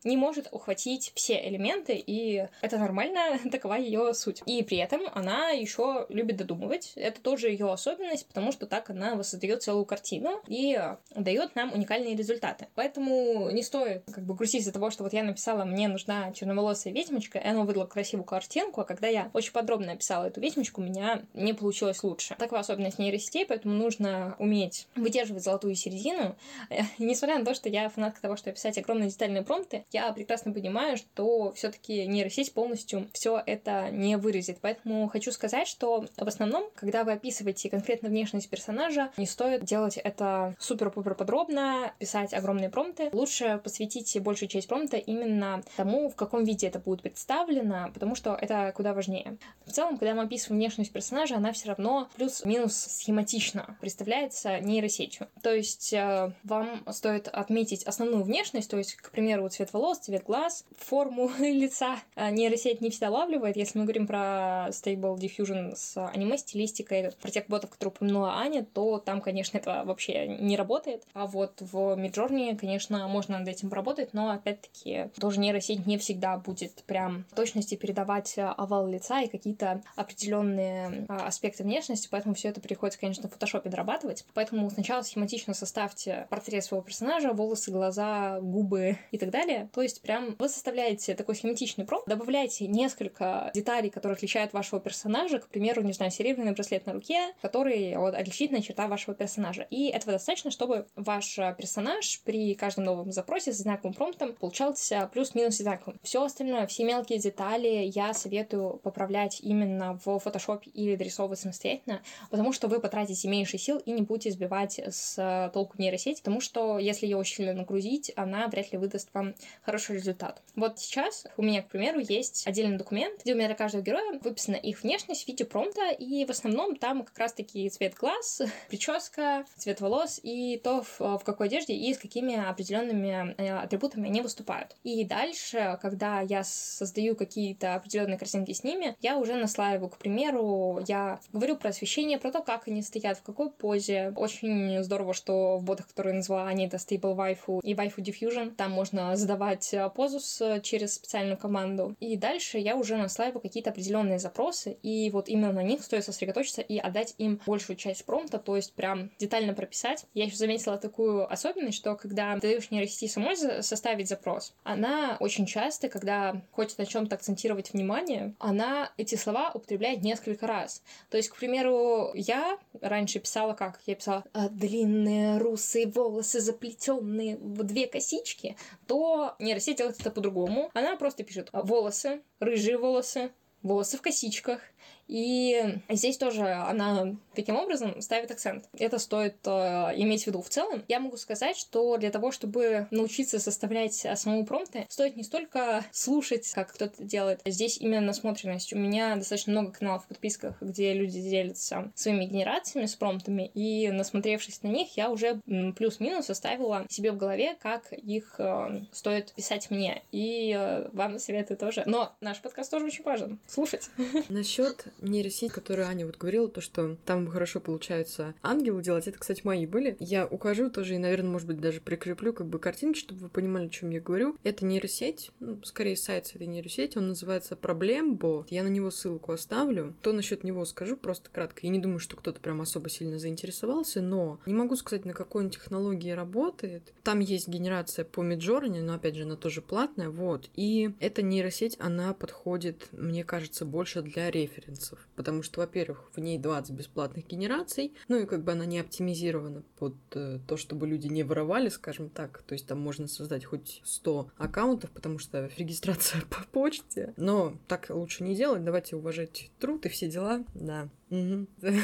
не может ухватить все элементы, и это нормально, <laughs> такова ее суть. И при этом она еще любит додумывать. Это тоже ее особенность, потому что так она воссоздает целую картину и дает нам уникальные результаты. Поэтому не стоит как бы грустить из-за того, что вот я написала, мне нужна черноволосая ведьмочка, и она выдала красивую картинку, а когда я очень подробно подробно описала эту ведьмочку, у меня не получилось лучше. Такова особенность нейросетей, поэтому нужно уметь выдерживать золотую середину. <laughs> Несмотря на то, что я фанатка того, что писать огромные детальные промпты, я прекрасно понимаю, что все таки нейросеть полностью все это не выразит. Поэтому хочу сказать, что в основном, когда вы описываете конкретно внешность персонажа, не стоит делать это супер-пупер подробно, писать огромные промпты. Лучше посвятить большую часть промпта именно тому, в каком виде это будет представлено, потому что это куда важнее. В целом, когда мы описываем внешность персонажа, она все равно плюс-минус схематично представляется нейросетью. То есть э, вам стоит отметить основную внешность, то есть, к примеру, цвет волос, цвет глаз, форму <laughs> лица. А нейросеть не всегда лавливает. Если мы говорим про Stable Diffusion с аниме-стилистикой, про тех ботов, которые упомянула Аня, то там, конечно, это вообще не работает. А вот в Midjourney, конечно, можно над этим поработать, но, опять-таки, тоже нейросеть не всегда будет прям в точности передавать овал лица и какие-то определенные а, аспекты внешности, поэтому все это приходится, конечно, в фотошопе дорабатывать. Поэтому сначала схематично составьте портрет своего персонажа, волосы, глаза, губы и так далее. То есть прям вы составляете такой схематичный пром, добавляете несколько деталей, которые отличают вашего персонажа, к примеру, не знаю, серебряный браслет на руке, который вот, отличительная черта вашего персонажа. И этого достаточно, чтобы ваш персонаж при каждом новом запросе с одинаковым промптом получался плюс-минус одинаковым. Все остальное, все мелкие детали я советую поправлять именно в Photoshop или дорисовывать самостоятельно, потому что вы потратите меньше сил и не будете сбивать с толку нейросеть, потому что если ее очень сильно нагрузить, она вряд ли выдаст вам хороший результат. Вот сейчас у меня, к примеру, есть отдельный документ, где у меня для каждого героя выписана их внешность в виде промпта, и в основном там как раз-таки цвет глаз, <laughs> прическа, цвет волос и то, в, в какой одежде и с какими определенными э, атрибутами они выступают. И дальше, когда я создаю какие-то определенные картинки с ними, я уже наслаиваю, к примеру, я говорю про освещение, про то, как они стоят, в какой позе. Очень здорово, что в ботах, которые назвала Аня, это Stable Waifu и Waifu Diffusion, там можно задавать э, позу с, через специальную команду. И дальше я уже наслаиваю какие-то определенные запросы, и вот именно на них стоит сосредоточиться и отдать им большую часть промпта, то есть прям детально прописать. Я еще заметила такую особенность, что когда даешь нейросети самой составить запрос, она очень часто, когда хочет на чем-то акцентировать внимание, она эти слова употребляет несколько раз. То есть, к примеру, я раньше писала как? Я писала «А, длинные русые волосы заплетенные в две косички, то нейросеть делает это по-другому. Она просто пишет волосы, рыжие волосы, волосы в косичках, и здесь тоже она таким образом ставит акцент. Это стоит э, иметь в виду. В целом, я могу сказать, что для того, чтобы научиться составлять самому промпты, стоит не столько слушать, как кто-то делает, здесь именно насмотренность. У меня достаточно много каналов в подписках, где люди делятся своими генерациями с промптами, и насмотревшись на них, я уже плюс-минус составила себе в голове, как их э, стоит писать мне. И э, вам советую тоже. Но наш подкаст тоже очень важен. Слушать. Насчет нейросеть, которую Аня вот говорила, то, что там хорошо получается ангелы делать, это, кстати, мои были. Я укажу тоже и, наверное, может быть, даже прикреплю как бы картинки, чтобы вы понимали, о чем я говорю. Это нейросеть, ну, скорее сайт с этой нейросети, он называется Проблембо. Я на него ссылку оставлю. То насчет него скажу просто кратко. Я не думаю, что кто-то прям особо сильно заинтересовался, но не могу сказать, на какой он технологии работает. Там есть генерация по Midjourney, но, опять же, она тоже платная, вот. И эта нейросеть, она подходит, мне кажется, больше для референса ресурсов, потому что, во-первых, в ней 20 бесплатных генераций, ну и как бы она не оптимизирована под э, то, чтобы люди не воровали, скажем так, то есть там можно создать хоть 100 аккаунтов, потому что регистрация <laughs> по почте, но так лучше не делать, давайте уважать труд и все дела, да. Угу. <laughs>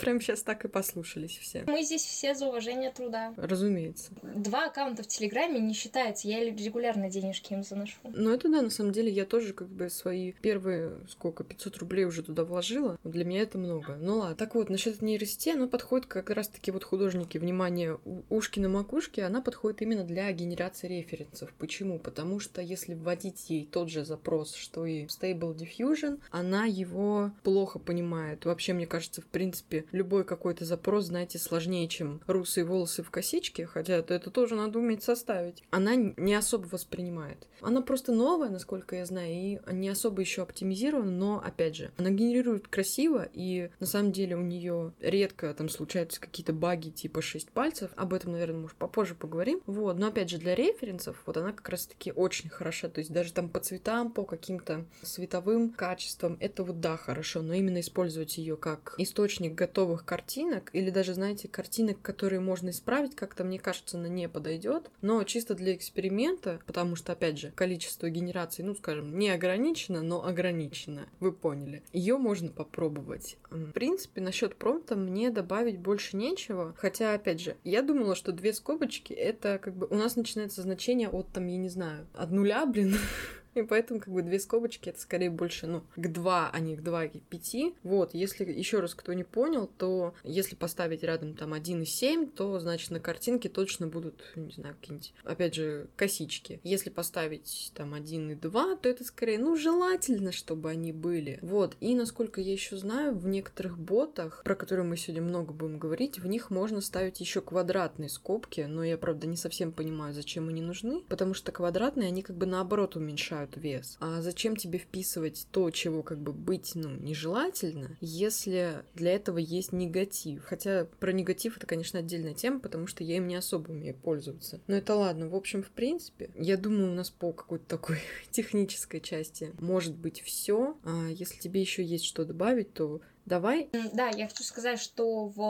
Прям сейчас так и послушались все. Мы здесь все за уважение труда. Разумеется. Два аккаунта в Телеграме не считается. Я регулярно денежки им заношу. Ну, это да, на самом деле, я тоже как бы свои первые, сколько, 500 рублей уже туда вложила. Для меня это много. Ну ладно. Так вот, насчет нейросети, она подходит как раз-таки вот художники, внимание, ушки на макушке, она подходит именно для генерации референсов. Почему? Потому что если вводить ей тот же запрос, что и Stable Diffusion, она его плохо понимает вообще, мне кажется, в принципе, любой какой-то запрос, знаете, сложнее, чем русые волосы в косичке, хотя это тоже надо уметь составить. Она не особо воспринимает. Она просто новая, насколько я знаю, и не особо еще оптимизирована, но, опять же, она генерирует красиво, и на самом деле у нее редко там случаются какие-то баги типа 6 пальцев. Об этом, наверное, может, попозже поговорим. Вот, но опять же, для референсов, вот она как раз-таки очень хороша. То есть даже там по цветам, по каким-то световым качествам, это вот да, хорошо, но именно использовать ее как источник готовых картинок, или даже, знаете, картинок, которые можно исправить, как-то, мне кажется, она не подойдет. Но чисто для эксперимента, потому что, опять же, количество генераций, ну, скажем, не ограничено, но ограничено. Вы поняли. Ее можно попробовать. В принципе, насчет промпта мне добавить больше нечего. Хотя, опять же, я думала, что две скобочки это как бы у нас начинается значение от там, я не знаю, от нуля, блин, <laughs> И поэтому как бы две скобочки это скорее больше, ну, к 2, а не к 2, к 5. Вот, если еще раз кто не понял, то если поставить рядом там 1 и 7, то значит на картинке точно будут, не знаю, какие-нибудь, опять же, косички. Если поставить там 1 и 2, то это скорее, ну, желательно, чтобы они были. Вот, и насколько я еще знаю, в некоторых ботах, про которые мы сегодня много будем говорить, в них можно ставить еще квадратные скобки, но я, правда, не совсем понимаю, зачем они нужны, потому что квадратные, они как бы наоборот уменьшают набирают вес. А зачем тебе вписывать то, чего как бы быть, ну, нежелательно, если для этого есть негатив? Хотя про негатив это, конечно, отдельная тема, потому что я им не особо умею пользоваться. Но это ладно. В общем, в принципе, я думаю, у нас по какой-то такой <laughs> технической части может быть все. А если тебе еще есть что добавить, то Давай. Да, я хочу сказать, что в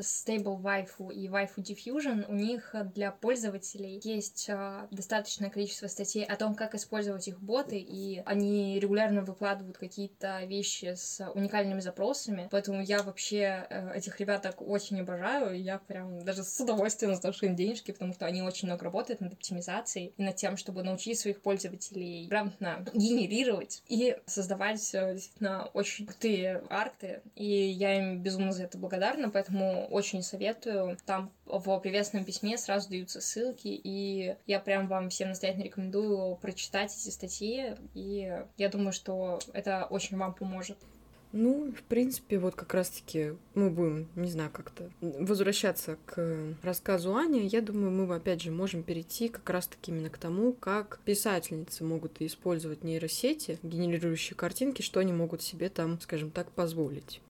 Stable Waifu и Waifu Diffusion у них для пользователей есть а, достаточное количество статей о том, как использовать их боты, и они регулярно выкладывают какие-то вещи с уникальными запросами, поэтому я вообще э, этих ребят так очень обожаю, я прям даже с удовольствием сношу им денежки, потому что они очень много работают над оптимизацией и над тем, чтобы научить своих пользователей грамотно генерировать и создавать э, действительно очень крутые арты, и я им безумно за это благодарна, поэтому очень советую. Там в приветственном письме сразу даются ссылки, и я прям вам всем настоятельно рекомендую прочитать эти статьи, и я думаю, что это очень вам поможет. Ну, в принципе, вот как раз-таки мы будем, не знаю, как-то возвращаться к рассказу Ани. Я думаю, мы, опять же, можем перейти как раз-таки именно к тому, как писательницы могут использовать нейросети, генерирующие картинки, что они могут себе там, скажем так, позволить.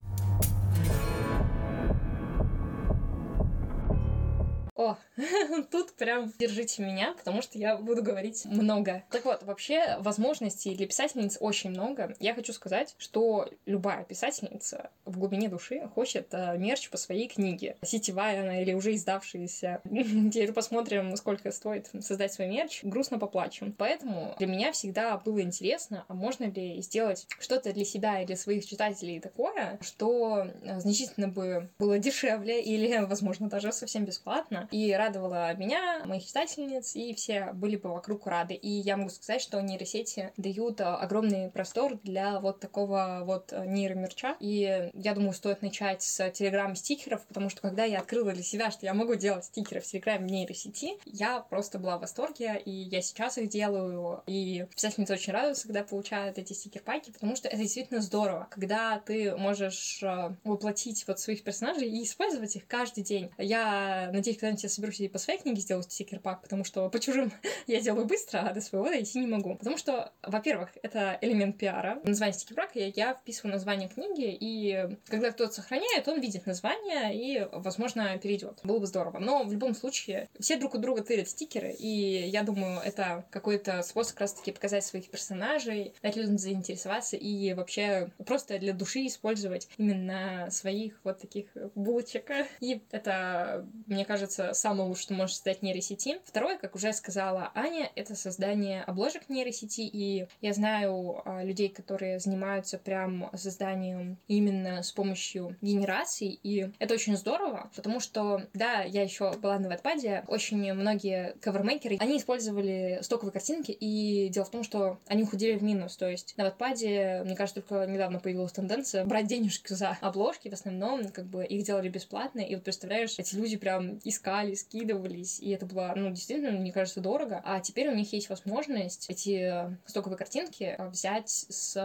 О, <laughs> тут прям держите меня, потому что я буду говорить много. Так вот, вообще возможностей для писательниц очень много. Я хочу сказать, что любая писательница в глубине души хочет э, мерч по своей книге. Сетевая она или уже издавшаяся. <laughs> Теперь посмотрим, сколько стоит создать свой мерч. Грустно поплачем. Поэтому для меня всегда было интересно, а можно ли сделать что-то для себя и для своих читателей такое, что э, значительно бы было дешевле или, возможно, даже совсем бесплатно, и радовала меня, моих читательниц, и все были бы вокруг рады. И я могу сказать, что нейросети дают а, огромный простор для вот такого вот а, нейромерча. И я думаю, стоит начать с телеграм-стикеров, потому что когда я открыла для себя, что я могу делать стикеры в телеграме нейросети, я просто была в восторге, и я сейчас их делаю. И писательницы очень радуются, когда получают эти стикер-паки, потому что это действительно здорово, когда ты можешь а, воплотить вот своих персонажей и использовать их каждый день. Я надеюсь, когда когда-нибудь я соберусь и по своей книге сделать стикер-пак, потому что по чужим <laughs> я делаю быстро, а до своего дойти не могу. Потому что, во-первых, это элемент пиара. Название стикер-пака я, я вписываю название книги, и когда кто-то сохраняет, он видит название и, возможно, перейдет. Было бы здорово. Но в любом случае, все друг у друга тырят стикеры, и я думаю, это какой-то способ как раз-таки показать своих персонажей, дать людям заинтересоваться и вообще просто для души использовать именно своих вот таких булочек. <laughs> И это, мне кажется, лучшее, что может создать нейросети. Второе, как уже сказала Аня, это создание обложек нейросети, и я знаю а, людей, которые занимаются прям созданием именно с помощью генераций, и это очень здорово, потому что, да, я еще была на Wattpad, очень многие кавермейкеры, они использовали стоковые картинки, и дело в том, что они уходили в минус, то есть на Wattpad, мне кажется, только недавно появилась тенденция брать денежки за обложки, в основном, как бы их делали бесплатно, и вот представляешь, эти люди прям искали рисовали, скидывались, и это было, ну, действительно, мне кажется, дорого. А теперь у них есть возможность эти стоковые картинки взять с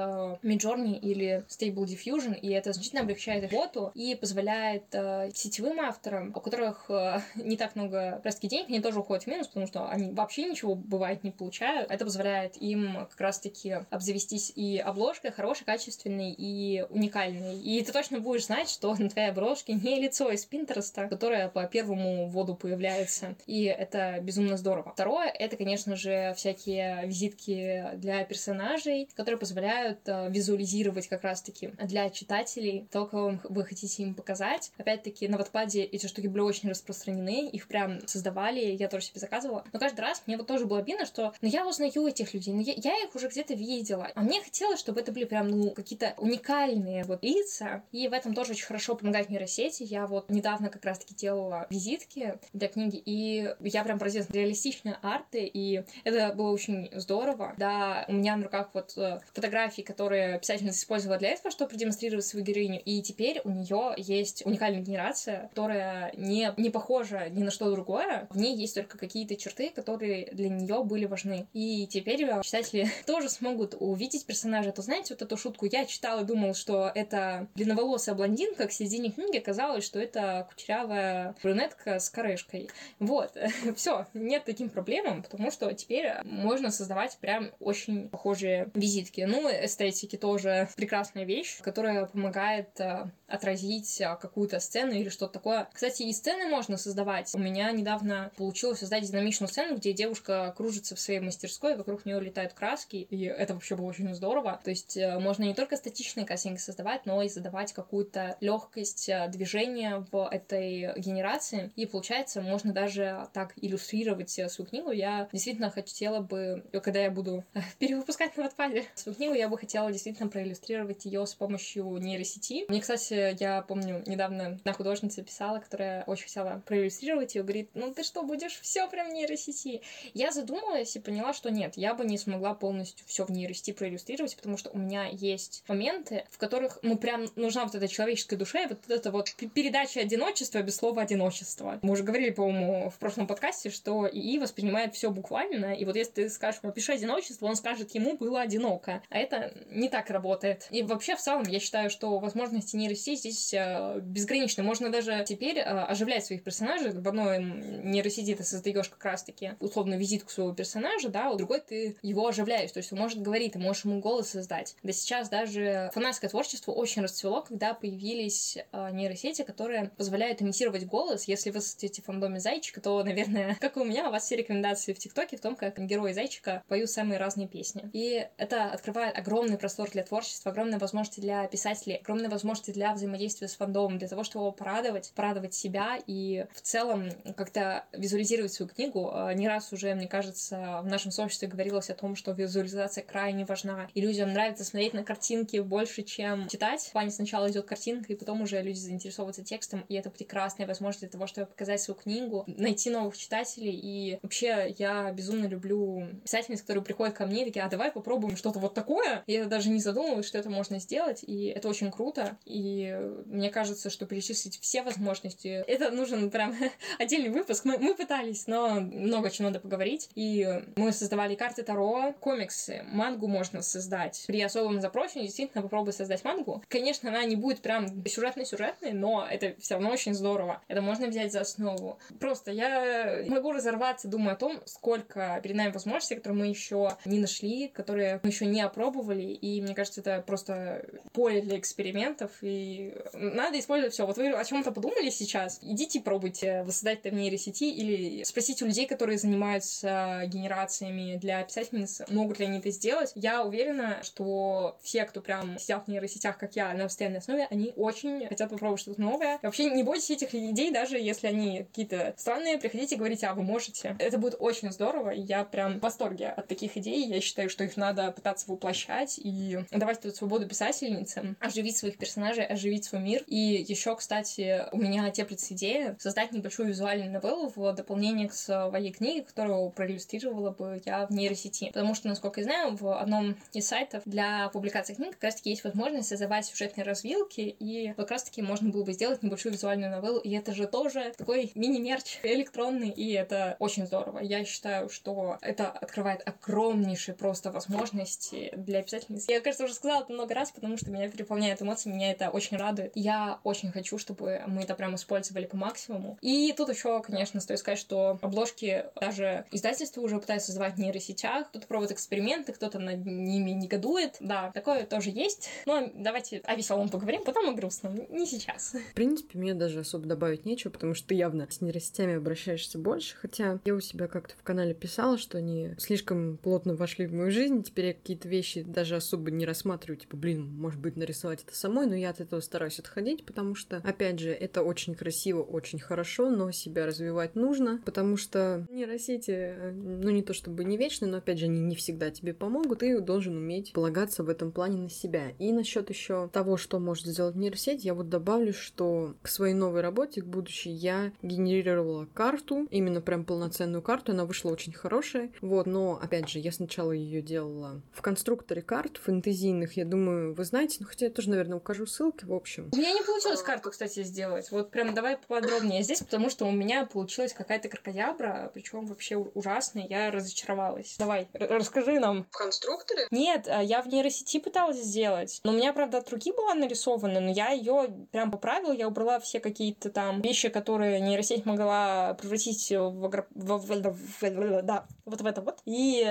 Midjourney или Stable Diffusion, и это значительно облегчает работу и позволяет э, сетевым авторам, у которых э, <laughs> не так много просто денег, они тоже уходят в минус, потому что они вообще ничего, бывает, не получают. Это позволяет им как раз-таки обзавестись и обложкой хорошей, качественной и уникальной. И ты точно будешь знать, что на твоей обложке не лицо из Пинтереста, которое по первому воду появляется. И это безумно здорово. Второе, это, конечно же, всякие визитки для персонажей, которые позволяют э, визуализировать как раз-таки для читателей то, кого вы хотите им показать. Опять-таки, на Wattpad эти штуки были очень распространены, их прям создавали, я тоже себе заказывала. Но каждый раз мне вот тоже было обидно, что ну, я узнаю этих людей, но я, я их уже где-то видела. А мне хотелось, чтобы это были прям, ну, какие-то уникальные вот лица. И в этом тоже очень хорошо помогает нейросети. Я вот недавно как раз-таки делала визитки для книги, и я прям поразилась реалистичные арты, и это было очень здорово. Да, у меня на руках вот э, фотографии, которые писательница использовала для этого, чтобы продемонстрировать свою героиню, и теперь у нее есть уникальная генерация, которая не, не похожа ни на что другое. В ней есть только какие-то черты, которые для нее были важны. И теперь э, читатели <laughs> тоже смогут увидеть персонажа. То знаете, вот эту шутку я читала и думала, что это длинноволосая блондинка, к середине книги оказалось, что это кучерявая брюнетка с корешкой. Вот, <laughs> все, нет таким проблемам, потому что теперь можно создавать прям очень похожие визитки. Ну, эстетики тоже прекрасная вещь, которая помогает э, отразить э, какую-то сцену или что-то такое. Кстати, и сцены можно создавать. У меня недавно получилось создать динамичную сцену, где девушка кружится в своей мастерской, вокруг нее летают краски, и это вообще было очень здорово. То есть э, можно не только статичные картинки создавать, но и задавать какую-то легкость движения в этой генерации. И получается, можно даже так иллюстрировать свою книгу. Я действительно хотела бы, когда я буду <laughs> перевыпускать на Wattpad свою книгу, я бы хотела действительно проиллюстрировать ее с помощью нейросети. Мне, кстати, я помню, недавно на художница писала, которая очень хотела проиллюстрировать ее, говорит, ну ты что, будешь все прям в нейросети? Я задумалась и поняла, что нет, я бы не смогла полностью все в нейросети проиллюстрировать, потому что у меня есть моменты, в которых, ну, прям нужна вот эта человеческая душа и вот эта вот передача одиночества без слова одиночество. Мы уже говорили, по-моему, в прошлом подкасте, что ИИ воспринимает все буквально, и вот если ты скажешь, опиши одиночество, он скажет, ему было одиноко. А это не так работает. И вообще, в целом, я считаю, что возможности нейросети здесь э, безграничны. Можно даже теперь э, оживлять своих персонажей. В одной нейросети ты создаешь как раз-таки условно визитку своего персонажа, да, у другой ты его оживляешь. То есть он может говорить, ты можешь ему голос создать. Да сейчас даже фанатское творчество очень расцвело, когда появились нейросети, которые позволяют имитировать голос. Если вы состоите в фандоме Зайчика, то, наверное, <laughs> как и у меня, у вас все рекомендации в ТикТоке в том, как герои Зайчика поют самые разные песни. И это открывает огромный простор для творчества, огромные возможности для писателей, огромные возможности для взаимодействия с фандомом, для того, чтобы его порадовать, порадовать себя и в целом как-то визуализировать свою книгу. А, не раз уже, мне кажется, в нашем сообществе говорилось о том, что визуализация крайне важна, и людям нравится смотреть на картинки больше, чем читать. В плане сначала идет картинка, и потом уже люди заинтересовываются текстом, и это прекрасная возможность для того, чтобы показать свою книгу, найти новых читателей, и вообще я безумно люблю писательниц, которые приходят ко мне и такие, а давай попробуем что-то вот такое. Я даже не задумывалась, что это можно сделать, и это очень круто. И мне кажется, что перечислить все возможности, это нужен прям <laughs> отдельный выпуск. Мы, мы пытались, но много чего надо поговорить. И мы создавали карты Таро, комиксы, мангу можно создать. При особом запросе действительно попробуй создать мангу. Конечно, она не будет прям сюжетной-сюжетной, но это все равно очень здорово. Это можно взять за основу. Просто я могу разорваться, думая о том, сколько перед нами возможностей, которые мы еще не нашли, которые мы еще не опробовали, и мне кажется, это просто поле для экспериментов, и надо использовать все. Вот вы о чем-то подумали сейчас, идите пробуйте воссоздать это в нейросети или спросите у людей, которые занимаются генерациями для писательниц, могут ли они это сделать. Я уверена, что все, кто прям сидят в нейросетях, как я, на постоянной основе, они очень хотят попробовать что-то новое. Вообще не бойтесь этих идей, даже если они какие-то странные, приходите и говорите, а вы можете. Это будет очень здорово, и я прям в восторге от таких идей. Я считаю, что их надо пытаться воплощать и давать эту свободу писательницам, оживить своих персонажей, оживить оживить свой мир. И еще, кстати, у меня теплится идея создать небольшую визуальную новеллу в дополнение к своей книге, которую проиллюстрировала бы я в нейросети. Потому что, насколько я знаю, в одном из сайтов для публикации книг как раз-таки есть возможность создавать сюжетные развилки, и как раз-таки можно было бы сделать небольшую визуальную новеллу, и это же тоже такой мини-мерч электронный, и это очень здорово. Я считаю, что это открывает огромнейшие просто возможности для писательниц. Я, кажется, уже сказала это много раз, потому что меня переполняет эмоции, меня это очень радует. Я очень хочу, чтобы мы это прям использовали по максимуму. И тут еще, конечно, стоит сказать, что обложки даже издательства уже пытаются создавать в нейросетях, кто-то пробует эксперименты, кто-то над ними негодует. Да, такое тоже есть. Но давайте о веселом поговорим, потом о грустном. Не сейчас. В принципе, мне даже особо добавить нечего, потому что ты явно с нейросетями обращаешься больше. Хотя я у себя как-то в канале писала, что они слишком плотно вошли в мою жизнь. Теперь я какие-то вещи даже особо не рассматриваю. Типа, блин, может быть, нарисовать это самой, но я от этого стараюсь отходить, потому что, опять же, это очень красиво, очень хорошо, но себя развивать нужно, потому что нейросети, э, ну не то чтобы не вечны, но опять же, они не всегда тебе помогут, и должен уметь полагаться в этом плане на себя. И насчет еще того, что может сделать нейросеть, я вот добавлю, что к своей новой работе, к будущей, я генерировала карту, именно прям полноценную карту, она вышла очень хорошая, вот, но, опять же, я сначала ее делала в конструкторе карт фэнтезийных, я думаю, вы знаете, ну, хотя я тоже, наверное, укажу ссылки, в общем. У меня не получилось карту, кстати, сделать, вот прям давай поподробнее здесь, потому что у меня получилась какая-то крокодябра, причем вообще ужасная, я разочаровалась. Давай, расскажи нам. В конструкторе? Нет, а, я в нейросети пыталась сделать, но у меня, правда, от руки была нарисована, но я ее прям поправила, я убрала все какие-то там вещи, которые нейросеть могла превратить в, в, в, в, да, вот в это вот. И,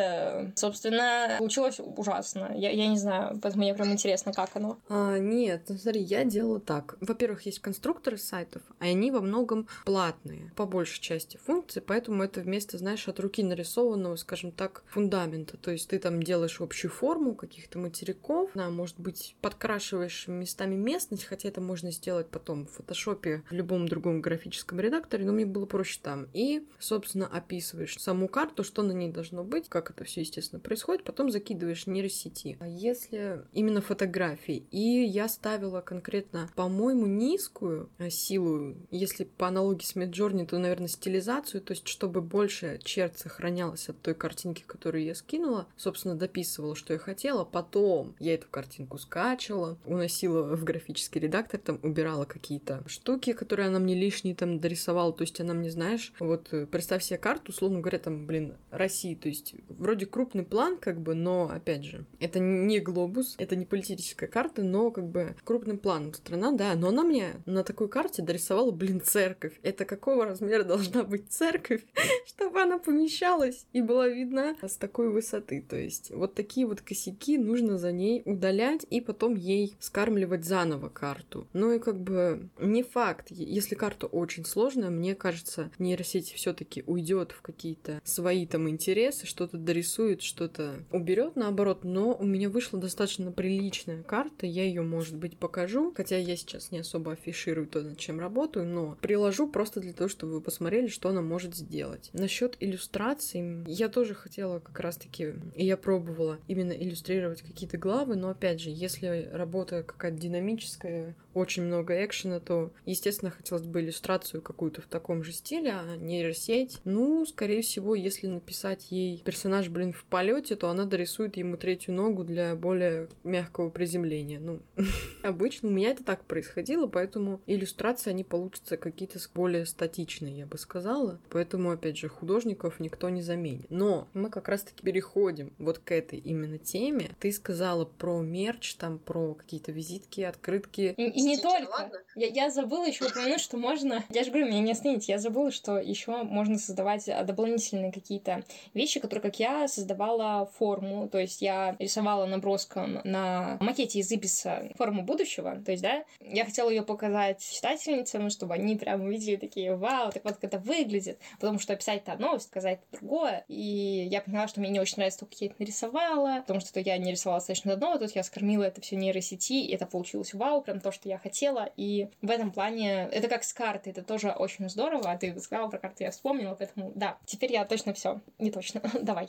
собственно, получилось ужасно. Я, я не знаю, поэтому мне прям интересно, как оно. А, нет, ну, смотри, я делала так. Во-первых, есть конструкторы сайтов, а они во многом платные, по большей части функций, поэтому это вместо, знаешь, от руки нарисованного, скажем так, фундамента. То есть ты там делаешь общую форму каких-то материков, да, может быть, подкрашиваешь местами местность, хотя это можно сделать потом в фотошопе, в любом другом графическом редакторе, но мне было проще там. И, собственно, описываешь саму карту, что на ней должно быть, как это все, естественно, происходит, потом закидываешь нейросети. А если именно фотографии, и я ставила конкретно, по-моему, низкую э, силу, если по аналогии с Midjourney, то, наверное, стилизацию, то есть чтобы больше черт сохранялось от той картинки, которую я скинула, собственно, дописывала, что я хотела, потом я эту картинку скачивала, уносила в графический редактор, там убирала какие-то штуки, которые она мне лишние там дорисовала, то есть она мне, знаешь, вот э, представь себе карту, условно говоря, там, блин, России, то есть вроде крупный план, как бы, но, опять же, это не глобус, это не политическая карта, но, как бы, крупным планом страна, да, но она мне на такой карте дорисовала, блин, церковь. Это какого размера должна быть церковь, <laughs> чтобы она помещалась и была видна с такой высоты, то есть вот такие вот косяки нужно за ней удалять и потом ей скармливать заново карту. Ну и как бы не факт, если карта очень сложная, мне кажется, нейросеть все-таки уйдет в какие-то свои там интересы, что-то дорисует, что-то уберет наоборот, но у меня вышла достаточно приличная карта, я ее, может быть, покажу, хотя я сейчас не особо афиширую то, над чем работаю, но приложу просто для того, чтобы вы посмотрели, что она может сделать. Насчет иллюстраций, я тоже хотела как раз-таки, и я пробовала именно иллюстрировать какие-то главы, но опять же, если работа какая-то динамическая, очень много экшена, то, естественно, хотелось бы иллюстрацию какую-то в таком же стиле, а нейросеть, ну, скорее всего, если написать ей персонаж, блин, в полете, то она дорисует ему третью ногу для более мягкого приземления. Ну, <laughs> обычно у меня это так происходило, поэтому иллюстрации, они получатся какие-то более статичные, я бы сказала. Поэтому, опять же, художников никто не заменит. Но мы как раз-таки переходим вот к этой именно теме. Ты сказала про мерч, там, про какие-то визитки, открытки. Не только. Я, я забыла еще упомянуть, что можно... Я же говорю, меня не остановите. Я забыла, что еще можно создавать дополнительные какие-то вещи, которые, как я, создавала форму. То есть я рисовала наброском на макете из Ибиса форму будущего. То есть, да, я хотела ее показать читательницам, чтобы они прям увидели такие, вау, так вот как это выглядит. Потому что описать это одно, сказать это другое. И я поняла, что мне не очень нравится то, как я это нарисовала, потому что я не рисовала достаточно давно, а тут я скормила это все нейросети, и это получилось вау, прям то, что я хотела. И в этом плане это как с карты, это тоже очень здорово. А ты сказала про карты, я вспомнила, поэтому да, теперь я точно все. Не точно. <laughs> Давай.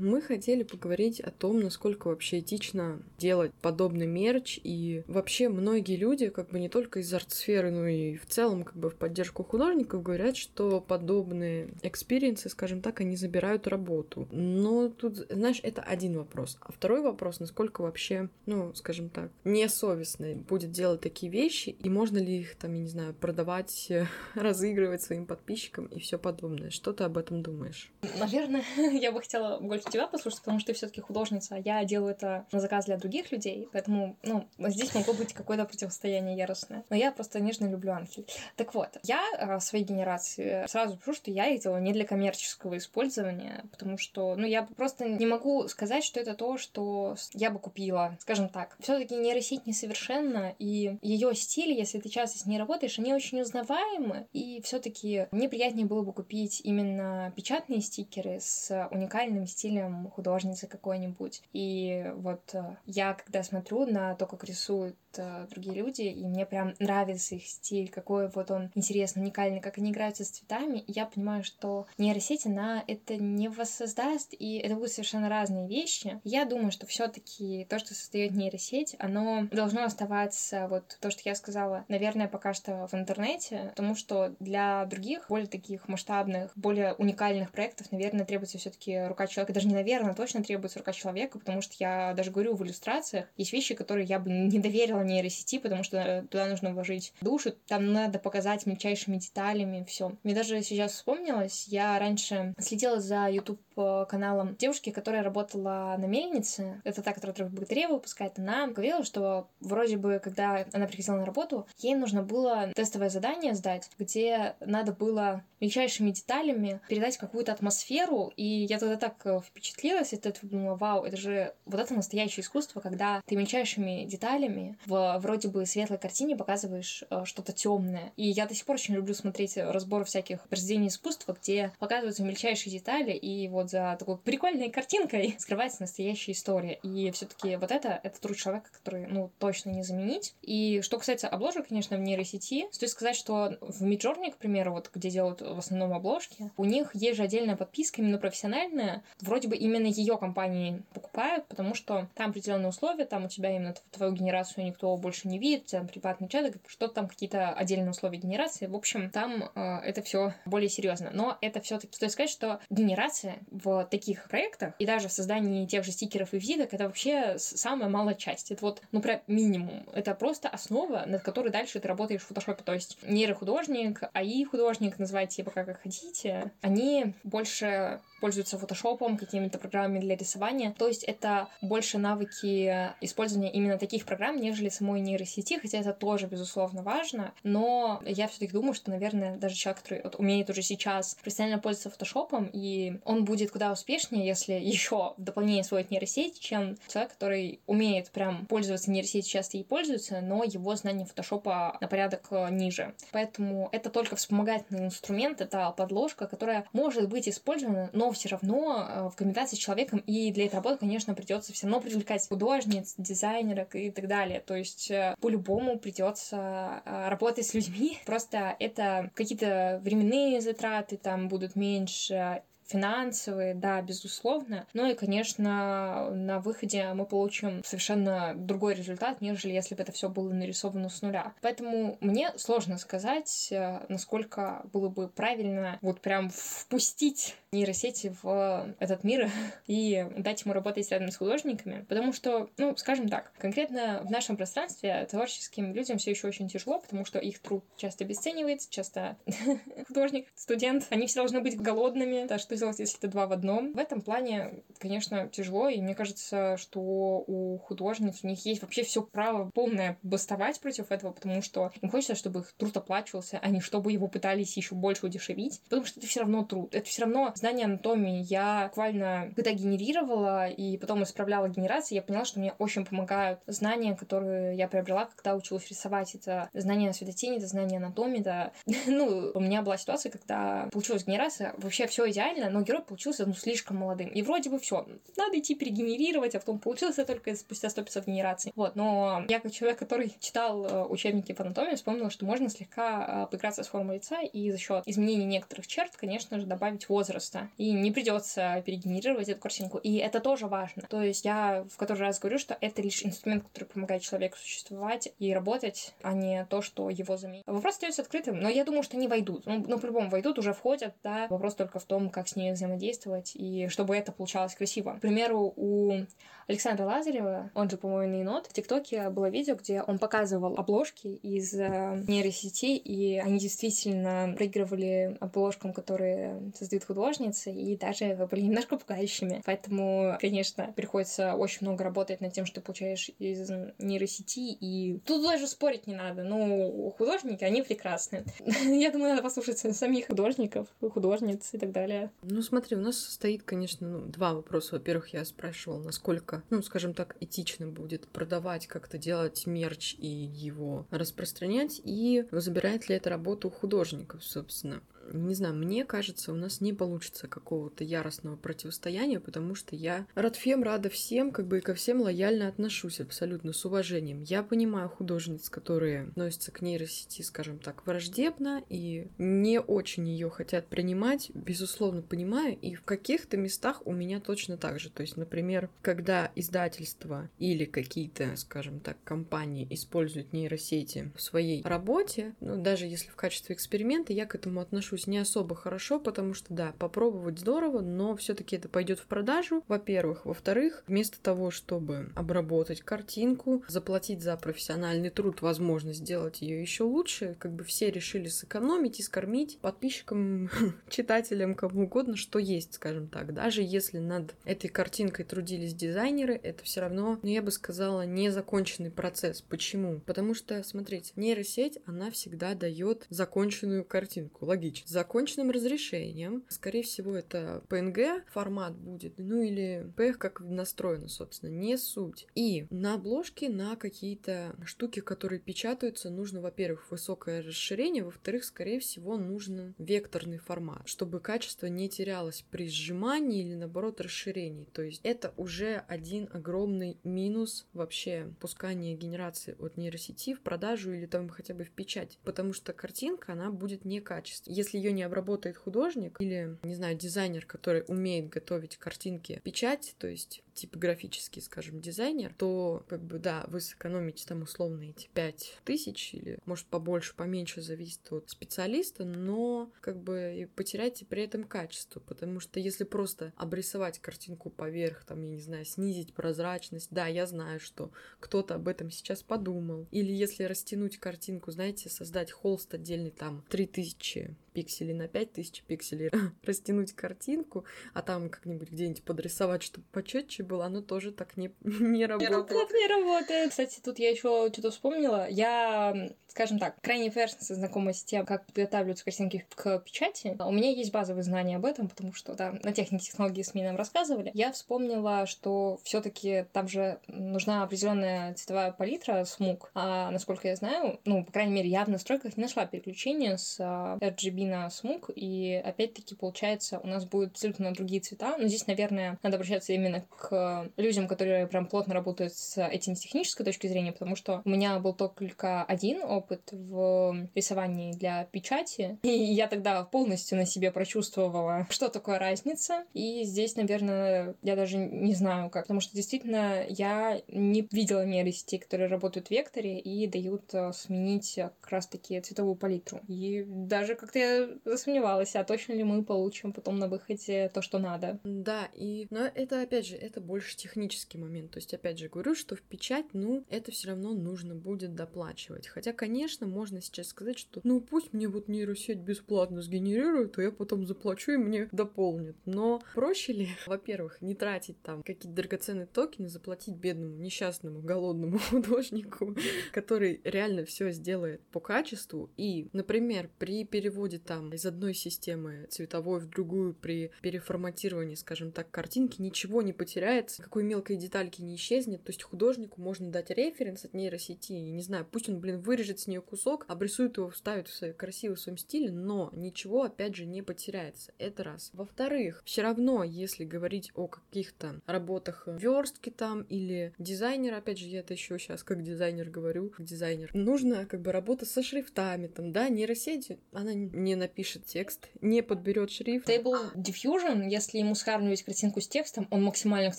Мы хотели поговорить о том, насколько вообще этично делать подобный мерч, и вообще многие люди, как бы не только из арт-сферы, но и в целом, как бы в поддержку художников, говорят, что подобные experience ы, скажем так, они забирают работу. Но тут, знаешь, это один вопрос. А второй вопрос, насколько вообще, ну, скажем так, несовестно будет делать такие вещи, и можно ли их, там, я не знаю, продавать, <laughs> разыгрывать своим подписчикам и все подобное. Что ты об этом думаешь? Наверное, <laughs> я бы хотела больше тебя послушать, потому что ты все-таки художница, а я делаю это на заказ для других людей, поэтому, ну, здесь могло быть какое-то противостояние яростное. Но я просто нежно люблю Анхель. Так вот, я в э, своей генерации сразу пишу, что я их делаю не для коммерческого использования, потому что, ну, я просто не могу сказать, что это то, что я бы купила, скажем так. Все-таки нейросеть несовершенна, и ее стиль, если ты часто с ней работаешь, они очень узнаваемы, и все-таки мне приятнее было бы купить именно печатные стикеры с уникальным стилем художницы какой-нибудь. И вот э, я, когда смотрю на то, как рисуют э, другие люди, и мне прям нравится их стиль, какой вот он интересный, уникальный, как они играются с цветами, я понимаю, что нейросеть, она это не воссоздаст, и это будут совершенно разные вещи. Я думаю, что все таки то, что создает нейросеть, оно должно оставаться, вот то, что я сказала, наверное, пока что в интернете, потому что для других, более таких масштабных, более уникальных проектов, наверное, требуется все таки рука человека. Даже не наверное, точно требуется рука человека, потому что я даже говорю в иллюстрациях, есть вещи, которые я бы не доверила нейросети, потому что туда нужно вложить душу, там надо показать мельчайшими деталями все. Мне даже сейчас вспомнилось, я раньше следила за YouTube каналом девушки, которая работала на мельнице, это та, которая трех богатырей выпускает, она говорила, что вроде бы, когда она приходила на работу, ей нужно было тестовое задание сдать, где надо было мельчайшими деталями передать какую-то атмосферу, и я тогда так э, впечатлилась, это думала, вау, это же вот это настоящее искусство, когда ты мельчайшими деталями в вроде бы светлой картине показываешь э, что-то темное. И я до сих пор очень люблю смотреть разбор всяких произведений искусства, где показываются мельчайшие детали, и вот за такой прикольной картинкой <laughs> скрывается настоящая история. И все-таки вот это, это труд человека, который, ну, точно не заменить. И что касается обложек, конечно, в нейросети, стоит сказать, что в Midjourney, к примеру, вот где делают в основном обложки, у них есть же отдельная подписка, именно профессиональная. Вроде бы именно ее компании покупают, потому что там определенные условия, там у тебя именно твою генерацию никто больше не видит, там приватный чат, что там какие-то отдельные условия генерации. В общем, там э, это все более серьезно. Но это все-таки стоит сказать, что генерация в таких проектах и даже в создании тех же стикеров и визиток это вообще самая малая часть. Это вот, ну, прям минимум. Это просто основа, над которой дальше ты работаешь в фотошопе. То есть нейрохудожник, АИ-художник, называйте его как хотите, они больше пользуются фотошопом, какими-то программами для рисования. То есть это больше навыки использования именно таких программ, нежели самой нейросети, хотя это тоже, безусловно, важно. Но я все-таки думаю, что, наверное, даже человек, который вот, умеет уже сейчас профессионально пользоваться фотошопом, и он будет куда успешнее, если <laughs> еще в дополнение освоить нейросеть, чем человек, который умеет прям пользоваться нейросетью, часто и пользуется, но его знание фотошопа на порядок э, ниже. Поэтому это только вспомогательный инструмент, это подложка, которая может быть использована, но все равно э, в коммуникации с человеком, и для этой работы, конечно, придется все равно привлекать художниц, дизайнерок и так далее. То есть э, по-любому придется э, работать с людьми. <laughs> Просто это какие-то временные затраты там будут меньше, финансовые, да, безусловно. Ну и, конечно, на выходе мы получим совершенно другой результат, нежели если бы это все было нарисовано с нуля. Поэтому мне сложно сказать, насколько было бы правильно вот прям впустить нейросети в этот мир <laughs> и дать ему работать рядом с художниками. Потому что, ну, скажем так, конкретно в нашем пространстве творческим людям все еще очень тяжело, потому что их труд часто обесценивается, часто <laughs> художник, студент, они все должны быть голодными, да, что сделать, если ты два в одном. В этом плане, конечно, тяжело, и мне кажется, что у художниц у них есть вообще все право полное бастовать против этого, потому что им хочется, чтобы их труд оплачивался, а не чтобы его пытались еще больше удешевить, потому что это все равно труд, это все равно знание анатомии. Я буквально когда генерировала и потом исправляла генерации, я поняла, что мне очень помогают знания, которые я приобрела, когда училась рисовать. Это знание светотени, это знание анатомии, это... <laughs> ну, у меня была ситуация, когда получилась генерация, вообще все идеально, но герой получился ну, слишком молодым. И вроде бы все, надо идти перегенерировать, а потом получился только спустя 100 500 генераций. Вот, но я как человек, который читал э, учебники по анатомии, вспомнила, что можно слегка э, поиграться с формой лица и за счет изменения некоторых черт, конечно же, добавить возраста. И не придется перегенерировать эту картинку. И это тоже важно. То есть я в который раз говорю, что это лишь инструмент, который помогает человеку существовать и работать, а не то, что его заменит. Вопрос остается открытым, но я думаю, что они войдут. Ну, ну по-любому войдут, уже входят, да. Вопрос только в том, как с ними взаимодействовать и чтобы это получалось красиво. К примеру, у Александра Лазарева, он же, по-моему, Нейнот, в ТикТоке было видео, где он показывал обложки из э, нейросети, и они действительно проигрывали обложкам, которые создают художницы, и даже были немножко пугающими. Поэтому, конечно, приходится очень много работать над тем, что получаешь из нейросети, и тут даже спорить не надо. Ну, художники, они прекрасны. <laughs> Я думаю, надо послушать самих художников, художниц и так далее. Ну, смотри, у нас стоит, конечно, ну, два вопроса. Во-первых, я спрашивала, насколько ну, скажем так, этично будет продавать, как-то делать мерч и его распространять, и забирает ли это работу у художников, собственно не знаю, мне кажется, у нас не получится какого-то яростного противостояния, потому что я рад всем, рада всем, как бы и ко всем лояльно отношусь абсолютно с уважением. Я понимаю художниц, которые относятся к нейросети, скажем так, враждебно и не очень ее хотят принимать, безусловно, понимаю, и в каких-то местах у меня точно так же. То есть, например, когда издательство или какие-то, скажем так, компании используют нейросети в своей работе, ну, даже если в качестве эксперимента, я к этому отношусь отношусь не особо хорошо, потому что, да, попробовать здорово, но все таки это пойдет в продажу, во-первых. Во-вторых, вместо того, чтобы обработать картинку, заплатить за профессиональный труд, возможно, сделать ее еще лучше, как бы все решили сэкономить и скормить подписчикам, <laughs> читателям, кому угодно, что есть, скажем так. Даже если над этой картинкой трудились дизайнеры, это все равно, ну, я бы сказала, незаконченный процесс. Почему? Потому что, смотрите, нейросеть, она всегда дает законченную картинку, логично законченным разрешением. Скорее всего, это PNG формат будет, ну или PNG как настроено, собственно, не суть. И на обложке, на какие-то штуки, которые печатаются, нужно, во-первых, высокое расширение, во-вторых, скорее всего, нужен векторный формат, чтобы качество не терялось при сжимании или, наоборот, расширении. То есть это уже один огромный минус вообще пускания генерации от нейросети в продажу или там хотя бы в печать, потому что картинка, она будет некачественной. Если ее не обработает художник или, не знаю, дизайнер, который умеет готовить картинки печать, то есть типографический, скажем, дизайнер, то, как бы, да, вы сэкономите там условно эти пять тысяч или, может, побольше, поменьше, зависит от специалиста, но, как бы, и потеряете при этом качество, потому что если просто обрисовать картинку поверх, там, я не знаю, снизить прозрачность, да, я знаю, что кто-то об этом сейчас подумал, или если растянуть картинку, знаете, создать холст отдельный, там, 3000 пикселей на 5000 пикселей, <laughs> растянуть картинку, а там как-нибудь где-нибудь подрисовать, чтобы почетче было, оно тоже так не, <laughs> не работает. Так не работает. Кстати, тут я еще что-то вспомнила. Я скажем так, крайне ферсно знакома с тем, как подготавливаются картинки к печати. У меня есть базовые знания об этом, потому что, да, на технике технологии СМИ нам рассказывали. Я вспомнила, что все таки там же нужна определенная цветовая палитра смуг, а насколько я знаю, ну, по крайней мере, я в настройках не нашла переключения с а, RGB на смуг, и опять-таки, получается, у нас будут абсолютно другие цвета, но здесь, наверное, надо обращаться именно к людям, которые прям плотно работают с этим с технической точки зрения, потому что у меня был только один опыт в рисовании для печати, <laughs> и я тогда полностью на себе прочувствовала, что такое разница. И здесь, наверное, я даже не знаю как, потому что действительно я не видела нейросети, которые работают в векторе и дают э, сменить как раз-таки цветовую палитру. И даже как-то я засомневалась, а точно ли мы получим потом на выходе то, что надо. Да, и но это опять же, это больше технический момент. То есть, опять же, говорю, что в печать, ну, это все равно нужно будет доплачивать. Хотя, конечно, можно сейчас сказать, что ну пусть мне вот нейросеть бесплатно сгенерирует, а я потом заплачу и мне дополнит. Но проще ли, <laughs> во-первых, не тратить там какие-то драгоценные токены, заплатить бедному, несчастному, голодному <laughs> художнику, который реально все сделает по качеству. И, например, при переводе там из одной системы цветовой в другую, при переформатировании, скажем так, картинки, ничего не потеряет подбирается, какой мелкой детальки не исчезнет. То есть художнику можно дать референс от нейросети, не знаю, пусть он, блин, вырежет с нее кусок, обрисует его, вставит в свой красивый в своем стиле, но ничего, опять же, не потеряется. Это раз. Во-вторых, все равно, если говорить о каких-то работах верстки там или дизайнера, опять же, я это еще сейчас как дизайнер говорю, как дизайнер, нужно как бы работа со шрифтами, там, да, нейросеть, она не напишет текст, не подберет шрифт. Stable Diffusion, если ему сравнивать картинку с текстом, он максимально,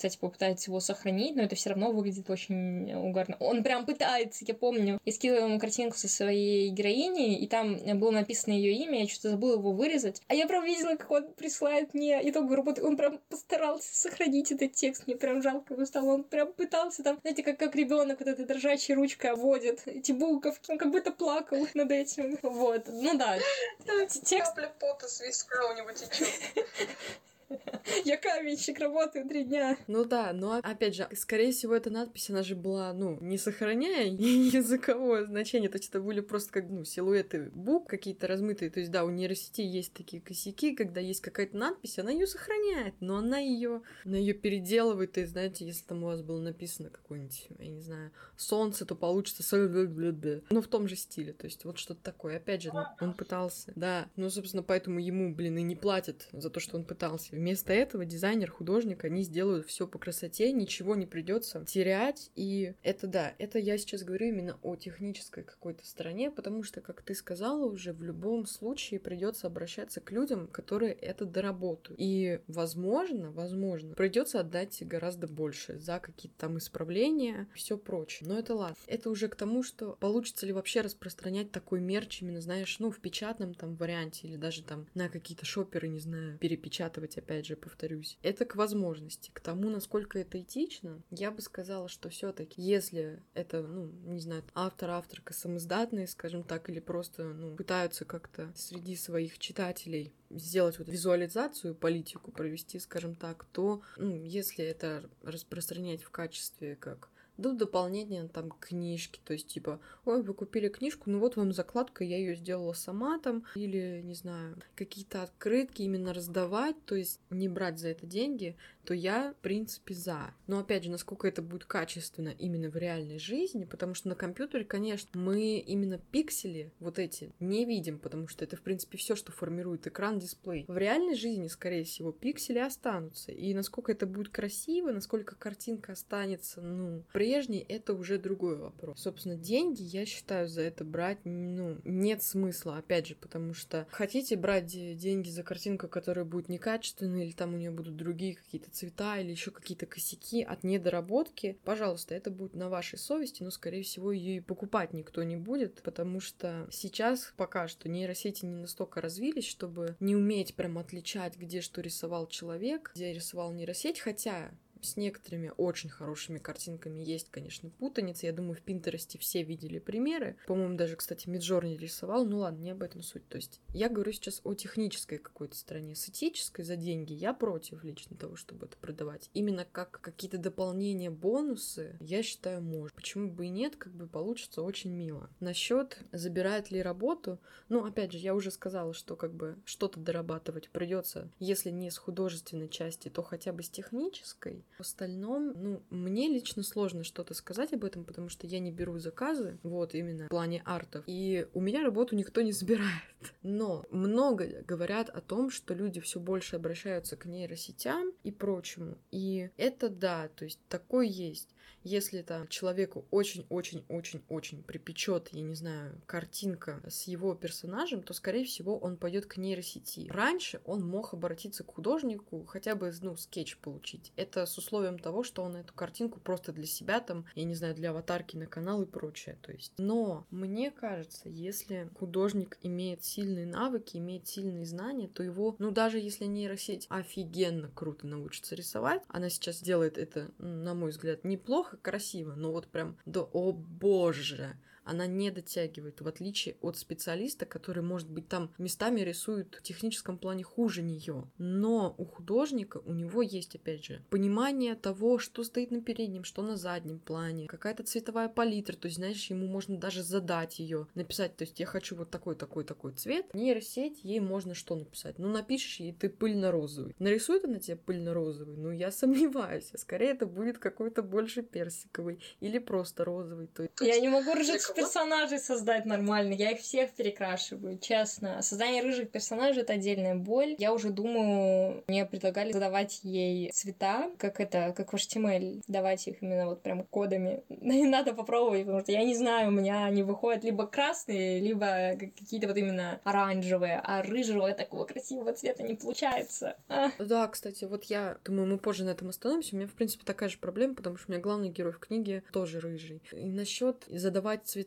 кстати, попытается его сохранить, но это все равно выглядит очень угарно. Он прям пытается, я помню. Я скидывала ему картинку со своей героиней, и там было написано ее имя, я что-то забыла его вырезать. А я прям видела, как он присылает мне итоговую работу. Он прям постарался сохранить этот текст. Мне прям жалко его стало. Он прям пытался там, знаете, как, как ребенок вот этой дрожащей ручкой обводит эти буковки. Он как будто плакал над этим. Вот. Ну да. <laughs> Текст... Капля пота с виска у него течет. <laughs> <laughs> Я каменщик, работаю три дня. Ну да, но опять же, скорее всего, эта надпись, она же была, ну, не сохраняя <laughs> языковое значение, то есть это были просто как, ну, силуэты букв какие-то размытые, то есть да, у нейросети есть такие косяки, когда есть какая-то надпись, она ее сохраняет, но она ее, она ее переделывает, и знаете, если там у вас было написано какое-нибудь, я не знаю, солнце, то получится но в том же стиле, то есть вот что-то такое. Опять же, он пытался, да, ну, собственно, поэтому ему, блин, и не платят за то, что он пытался Вместо этого дизайнер, художник, они сделают все по красоте, ничего не придется терять. И это да, это я сейчас говорю именно о технической какой-то стороне, потому что, как ты сказала уже, в любом случае придется обращаться к людям, которые это доработают. И, возможно, возможно, придется отдать гораздо больше за какие-то там исправления, все прочее. Но это ладно. Это уже к тому, что получится ли вообще распространять такой мерч именно, знаешь, ну, в печатном там варианте или даже там на какие-то шоперы, не знаю, перепечатывать опять же, повторюсь. Это к возможности. К тому, насколько это этично, я бы сказала, что все таки если это, ну, не знаю, автор, авторка самоздатные, скажем так, или просто, ну, пытаются как-то среди своих читателей сделать вот визуализацию, политику провести, скажем так, то, ну, если это распространять в качестве как до дополнения там книжки, то есть типа, ой, вы купили книжку, ну вот вам закладка, я ее сделала сама там, или, не знаю, какие-то открытки именно раздавать, то есть не брать за это деньги, то я, в принципе, за. Но опять же, насколько это будет качественно именно в реальной жизни, потому что на компьютере, конечно, мы именно пиксели вот эти не видим, потому что это, в принципе, все, что формирует экран, дисплей. В реальной жизни, скорее всего, пиксели останутся. И насколько это будет красиво, насколько картинка останется, ну, прежней, это уже другой вопрос. Собственно, деньги, я считаю, за это брать, ну, нет смысла, опять же, потому что хотите брать деньги за картинку, которая будет некачественной, или там у нее будут другие какие-то цвета или еще какие-то косяки от недоработки, пожалуйста, это будет на вашей совести, но, скорее всего, ее и покупать никто не будет, потому что сейчас пока что нейросети не настолько развились, чтобы не уметь прям отличать, где что рисовал человек, где рисовал нейросеть, хотя с некоторыми очень хорошими картинками есть, конечно, путаница. Я думаю, в Пинтересте все видели примеры. По-моему, даже, кстати, Миджорни рисовал. Ну ладно, не об этом суть. То есть я говорю сейчас о технической какой-то стороне. С этической за деньги я против лично того, чтобы это продавать. Именно как какие-то дополнения, бонусы, я считаю, можно. Почему бы и нет, как бы получится очень мило. Насчет забирает ли работу, ну, опять же, я уже сказала, что как бы что-то дорабатывать придется, если не с художественной части, то хотя бы с технической. В остальном, ну, мне лично сложно что-то сказать об этом, потому что я не беру заказы, вот именно в плане артов. И у меня работу никто не забирает. Но много говорят о том, что люди все больше обращаются к нейросетям и прочему. И это да, то есть такое есть. Если там человеку очень-очень-очень-очень припечет, я не знаю, картинка с его персонажем, то, скорее всего, он пойдет к нейросети. Раньше он мог обратиться к художнику, хотя бы, ну, скетч получить. Это с условием того, что он эту картинку просто для себя там, я не знаю, для аватарки на канал и прочее. То есть. Но мне кажется, если художник имеет сильные навыки, имеет сильные знания, то его, ну, даже если нейросеть офигенно круто научится рисовать, она сейчас делает это, на мой взгляд, неплохо, красиво, но вот прям, да, о боже, она не дотягивает, в отличие от специалиста, который, может быть, там местами рисует в техническом плане хуже нее. Но у художника, у него есть, опять же, понимание того, что стоит на переднем, что на заднем плане, какая-то цветовая палитра, то есть, знаешь, ему можно даже задать ее, написать, то есть, я хочу вот такой, такой, такой цвет. Нейросеть, ей можно что написать? Ну, напишешь ей, ты пыльно-розовый. Нарисует она тебе пыльно-розовый? Ну, я сомневаюсь. А скорее это будет какой-то больше персиковый или просто розовый. То есть... Я не могу рыжих персонажей создать нормально. Я их всех перекрашиваю, честно. Создание рыжих персонажей — это отдельная боль. Я уже думаю, мне предлагали задавать ей цвета, как это, как в HTML, давать их именно вот прям кодами. <laughs> Надо попробовать, потому что я не знаю, у меня они выходят либо красные, либо какие-то вот именно оранжевые, а рыжего такого красивого цвета не получается. А. Да, кстати, вот я думаю, мы позже на этом остановимся. У меня, в принципе, такая же проблема, потому что у меня главный герой в книге тоже рыжий. И насчет задавать цвета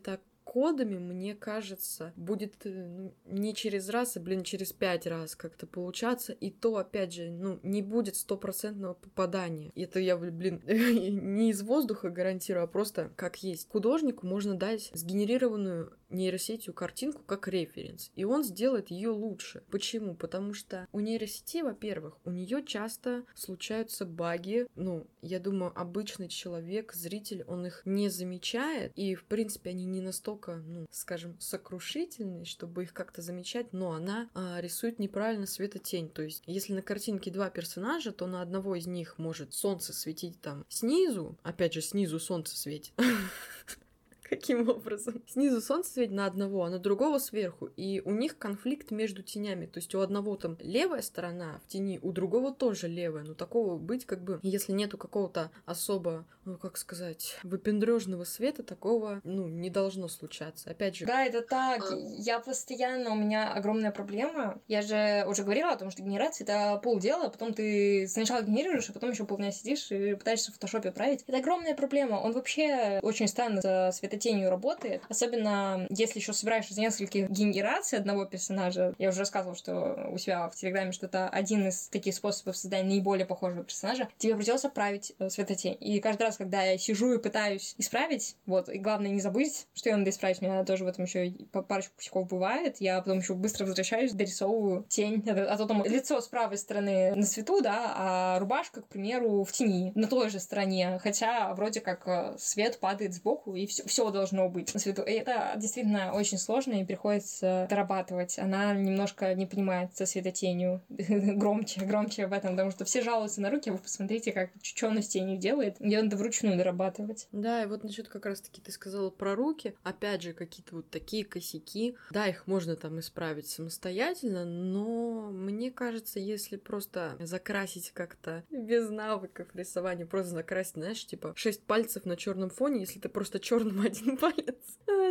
кодами, мне кажется, будет э, ну, не через раз, а, блин, через пять раз как-то получаться. И то, опять же, ну, не будет стопроцентного попадания. Это я, блин, <laughs> не из воздуха гарантирую, а просто как есть. Художнику можно дать сгенерированную нейросетью картинку как референс, и он сделает ее лучше. Почему? Потому что у нейросети, во-первых, у нее часто случаются баги. Ну, я думаю, обычный человек, зритель, он их не замечает, и, в принципе, они не настолько ну, скажем, сокрушительной, чтобы их как-то замечать, но она а, рисует неправильно светотень. То есть, если на картинке два персонажа, то на одного из них может солнце светить там снизу, опять же, снизу солнце светит. <laughs> Каким образом? Снизу солнце светит на одного, а на другого сверху. И у них конфликт между тенями. То есть у одного там левая сторона в тени, у другого тоже левая. Но такого быть как бы, если нету какого-то особо, ну как сказать, выпендрежного света, такого, ну, не должно случаться. Опять же. Да, это так. Я постоянно, у меня огромная проблема. Я же уже говорила о том, что генерация это полдела, потом ты сначала генерируешь, а потом еще полдня сидишь и пытаешься в фотошопе править. Это огромная проблема. Он вообще очень странно за светотень тенью работает. Особенно, если еще собираешь из нескольких генераций одного персонажа. Я уже рассказывала, что у себя в Телеграме, что это один из таких способов создания наиболее похожего персонажа. Тебе придется править э, светотень. И каждый раз, когда я сижу и пытаюсь исправить, вот, и главное не забыть, что я надо исправить, у меня тоже в этом еще парочку пусяков бывает. Я потом еще быстро возвращаюсь, дорисовываю тень. А то там лицо с правой стороны на свету, да, а рубашка, к примеру, в тени, на той же стороне. Хотя вроде как э, свет падает сбоку, и все, все должно быть на свету. И это действительно очень сложно, и приходится дорабатывать. Она немножко не понимает со светотенью. <laughs> громче, громче об этом, потому что все жалуются на руки, вы посмотрите, как что она с тенью делает. Ее надо вручную дорабатывать. Да, и вот насчет как раз-таки ты сказала про руки. Опять же, какие-то вот такие косяки. Да, их можно там исправить самостоятельно, но мне кажется, если просто закрасить как-то без навыков рисования, просто закрасить, знаешь, типа шесть пальцев на черном фоне, если ты просто черным <laughs> один <laughs> палец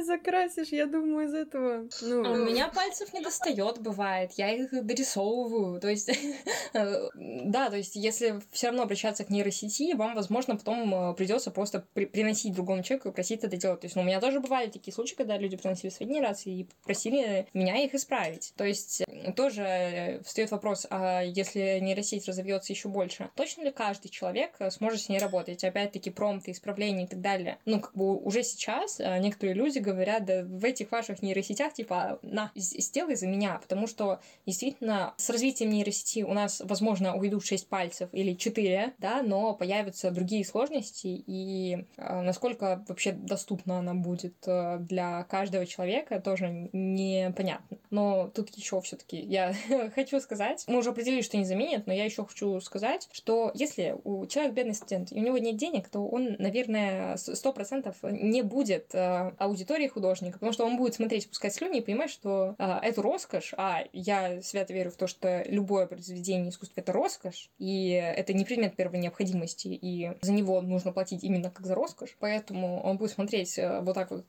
закрасишь, я думаю, из этого. Ну... А у меня пальцев не достает, бывает. Я их дорисовываю. То есть, <laughs> да, то есть, если все равно обращаться к нейросети, вам, возможно, потом э, придется просто при приносить другому человеку и просить это делать. То есть, ну, у меня тоже бывали такие случаи, когда люди приносили свои генерации и просили меня их исправить. То есть, тоже э, встает вопрос, а если нейросеть разовьется еще больше, точно ли каждый человек э, сможет с ней работать? Опять-таки, промпты, исправления и так далее. Ну, как бы уже сейчас сейчас э, некоторые люди говорят, да в этих ваших нейросетях, типа, на, сделай за меня, потому что действительно с развитием нейросети у нас, возможно, уйдут 6 пальцев или 4, да, но появятся другие сложности, и э, насколько вообще доступна она будет э, для каждого человека, тоже непонятно. Но тут еще все-таки я <laughs> хочу сказать, мы уже определили, что не заменит, но я еще хочу сказать, что если у человека бедный студент, и у него нет денег, то он, наверное, сто процентов не будет будет э, аудиторией художника, потому что он будет смотреть, пускать слюни и понимать, что э, это роскошь, а я свято верю в то, что любое произведение искусства — это роскошь, и это не предмет первой необходимости, и за него нужно платить именно как за роскошь, поэтому он будет смотреть э, вот так вот,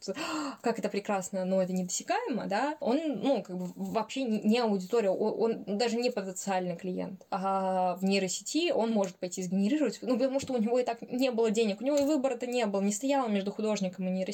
как это прекрасно, но это недосягаемо, да, он, ну, как бы вообще не аудитория, он, он даже не потенциальный клиент, а в нейросети он может пойти сгенерировать, ну, потому что у него и так не было денег, у него и выбора-то не было, не стояло между художником и нейросетью.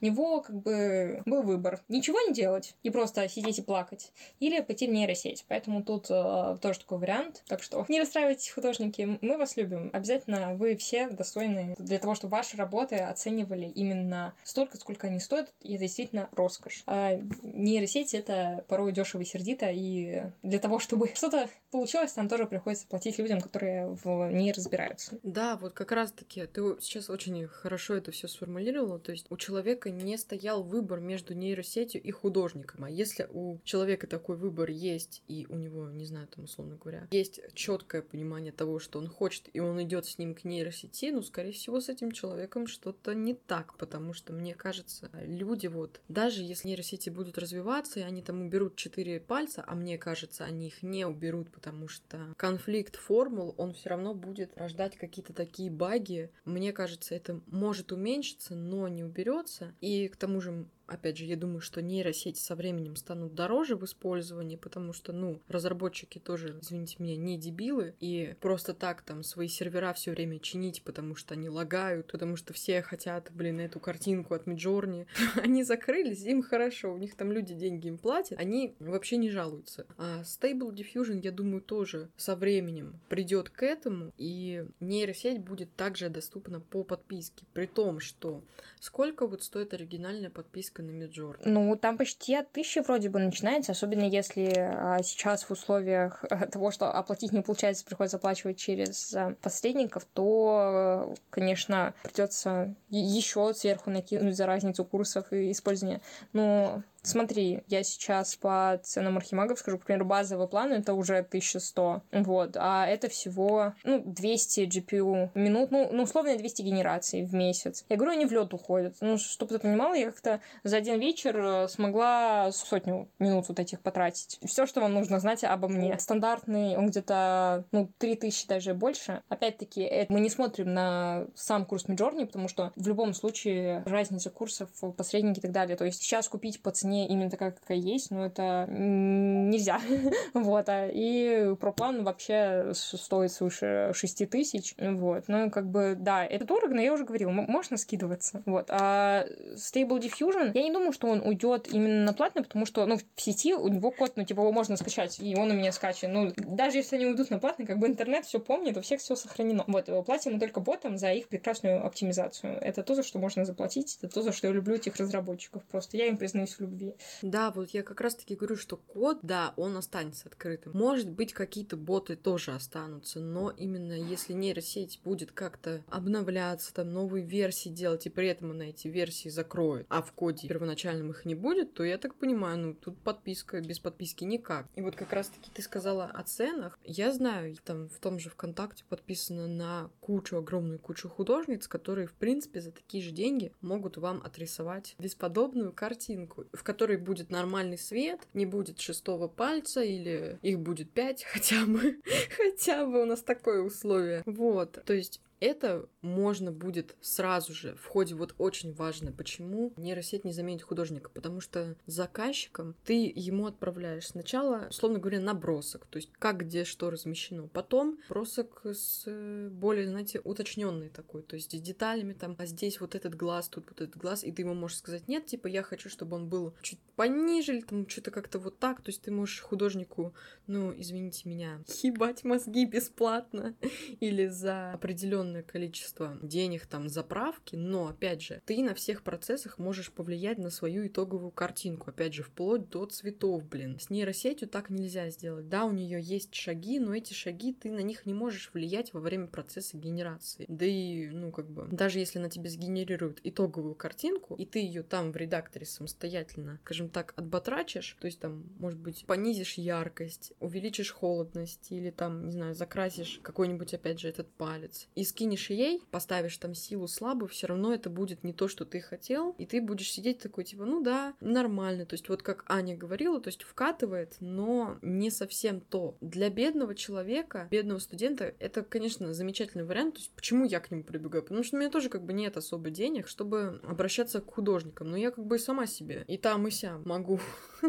У него как бы был выбор. Ничего не делать и просто сидеть и плакать. Или пойти в нейросеть. Поэтому тут э, тоже такой вариант. Так что не расстраивайтесь, художники. Мы вас любим. Обязательно вы все достойны для того, чтобы ваши работы оценивали именно столько, сколько они стоят. И это действительно роскошь. А нейросеть — это порой дешево и сердито. И для того, чтобы что-то получилось, там тоже приходится платить людям, которые в ней разбираются. Да, вот как раз-таки ты сейчас очень хорошо это все сформулировала. То есть у человека не стоял выбор между нейросетью и художником. А если у человека такой выбор есть, и у него, не знаю, там, условно говоря, есть четкое понимание того, что он хочет, и он идет с ним к нейросети, ну, скорее всего, с этим человеком что-то не так, потому что, мне кажется, люди вот, даже если нейросети будут развиваться, и они там уберут четыре пальца, а мне кажется, они их не уберут, потому что конфликт формул, он все равно будет рождать какие-то такие баги. Мне кажется, это может уменьшиться, но не уберется. И к тому же Опять же, я думаю, что нейросети со временем станут дороже в использовании, потому что, ну, разработчики тоже, извините меня, не дебилы, и просто так там свои сервера все время чинить, потому что они лагают, потому что все хотят, блин, эту картинку от Миджорни. <laughs> они закрылись, им хорошо, у них там люди деньги им платят, они вообще не жалуются. А Stable Diffusion, я думаю, тоже со временем придет к этому, и нейросеть будет также доступна по подписке, при том, что сколько вот стоит оригинальная подписка подписка на Миджор? Ну, там почти от тысячи вроде бы начинается, особенно если а, сейчас в условиях <laughs> того, что оплатить не получается, приходится оплачивать через а, посредников, то, конечно, придется еще сверху накинуть за разницу курсов и использования. Но Смотри, я сейчас по ценам архимагов скажу, к примеру, базовый план это уже 1100, вот, а это всего, ну, 200 GPU минут, ну, ну условно 200 генераций в месяц. Я говорю, они в лед уходят. Ну, чтобы ты понимала, я как-то за один вечер э, смогла сотню минут вот этих потратить. Все, что вам нужно знать обо мне. Стандартный, он где-то, ну, 3000 даже больше. Опять-таки, это мы не смотрим на сам курс Миджорни, потому что в любом случае разница курсов, посредники и так далее. То есть сейчас купить по цене именно такая, какая есть, но это нельзя. <laughs> вот. А и проплан вообще стоит свыше 6 тысяч. Вот. Ну, как бы, да, это дорого, но я уже говорила, можно скидываться. Вот. А Stable Diffusion, я не думаю, что он уйдет именно на платный, потому что, ну, в сети у него код, ну, типа, его можно скачать, и он у меня скачан. Ну, даже если они уйдут на платный, как бы интернет все помнит, у всех все сохранено. Вот, платим мы только ботам за их прекрасную оптимизацию. Это то, за что можно заплатить, это то, за что я люблю этих разработчиков. Просто я им признаюсь в любви. Да, вот я как раз-таки говорю, что код, да, он останется открытым. Может быть, какие-то боты тоже останутся, но именно если нейросеть будет как-то обновляться, там новые версии делать, и при этом она эти версии закроет, а в коде первоначальном их не будет, то я так понимаю, ну тут подписка без подписки никак. И вот как раз-таки ты сказала о ценах. Я знаю, там в том же ВКонтакте подписано на кучу, огромную кучу художниц, которые, в принципе, за такие же деньги могут вам отрисовать бесподобную картинку, в которой будет нормальный свет, не будет шестого пальца или их будет пять <laughs> хотя бы. хотя бы у нас такое условие. Вот. То есть это можно будет сразу же в ходе вот очень важно, почему нейросеть не заменит художника, потому что заказчиком ты ему отправляешь сначала, условно говоря, набросок, то есть как где что размещено, потом бросок с э, более, знаете, уточненный такой, то есть с деталями там, а здесь вот этот глаз, тут вот этот глаз, и ты ему можешь сказать, нет, типа я хочу, чтобы он был чуть пониже, или там что-то как-то вот так, то есть ты можешь художнику, ну, извините меня, ебать мозги бесплатно <laughs> или за определенный определенное количество денег, там, заправки, но, опять же, ты на всех процессах можешь повлиять на свою итоговую картинку, опять же, вплоть до цветов, блин. С нейросетью так нельзя сделать. Да, у нее есть шаги, но эти шаги ты на них не можешь влиять во время процесса генерации. Да и, ну, как бы, даже если она тебе сгенерирует итоговую картинку, и ты ее там в редакторе самостоятельно, скажем так, отбатрачишь, то есть там, может быть, понизишь яркость, увеличишь холодность, или там, не знаю, закрасишь какой-нибудь, опять же, этот палец, и скинешь ей, поставишь там силу слабую, все равно это будет не то, что ты хотел, и ты будешь сидеть такой, типа, ну да, нормально. То есть вот как Аня говорила, то есть вкатывает, но не совсем то. Для бедного человека, бедного студента, это, конечно, замечательный вариант. То есть почему я к нему прибегаю? Потому что у меня тоже как бы нет особо денег, чтобы обращаться к художникам. Но я как бы и сама себе и там, и сям могу. <laughs>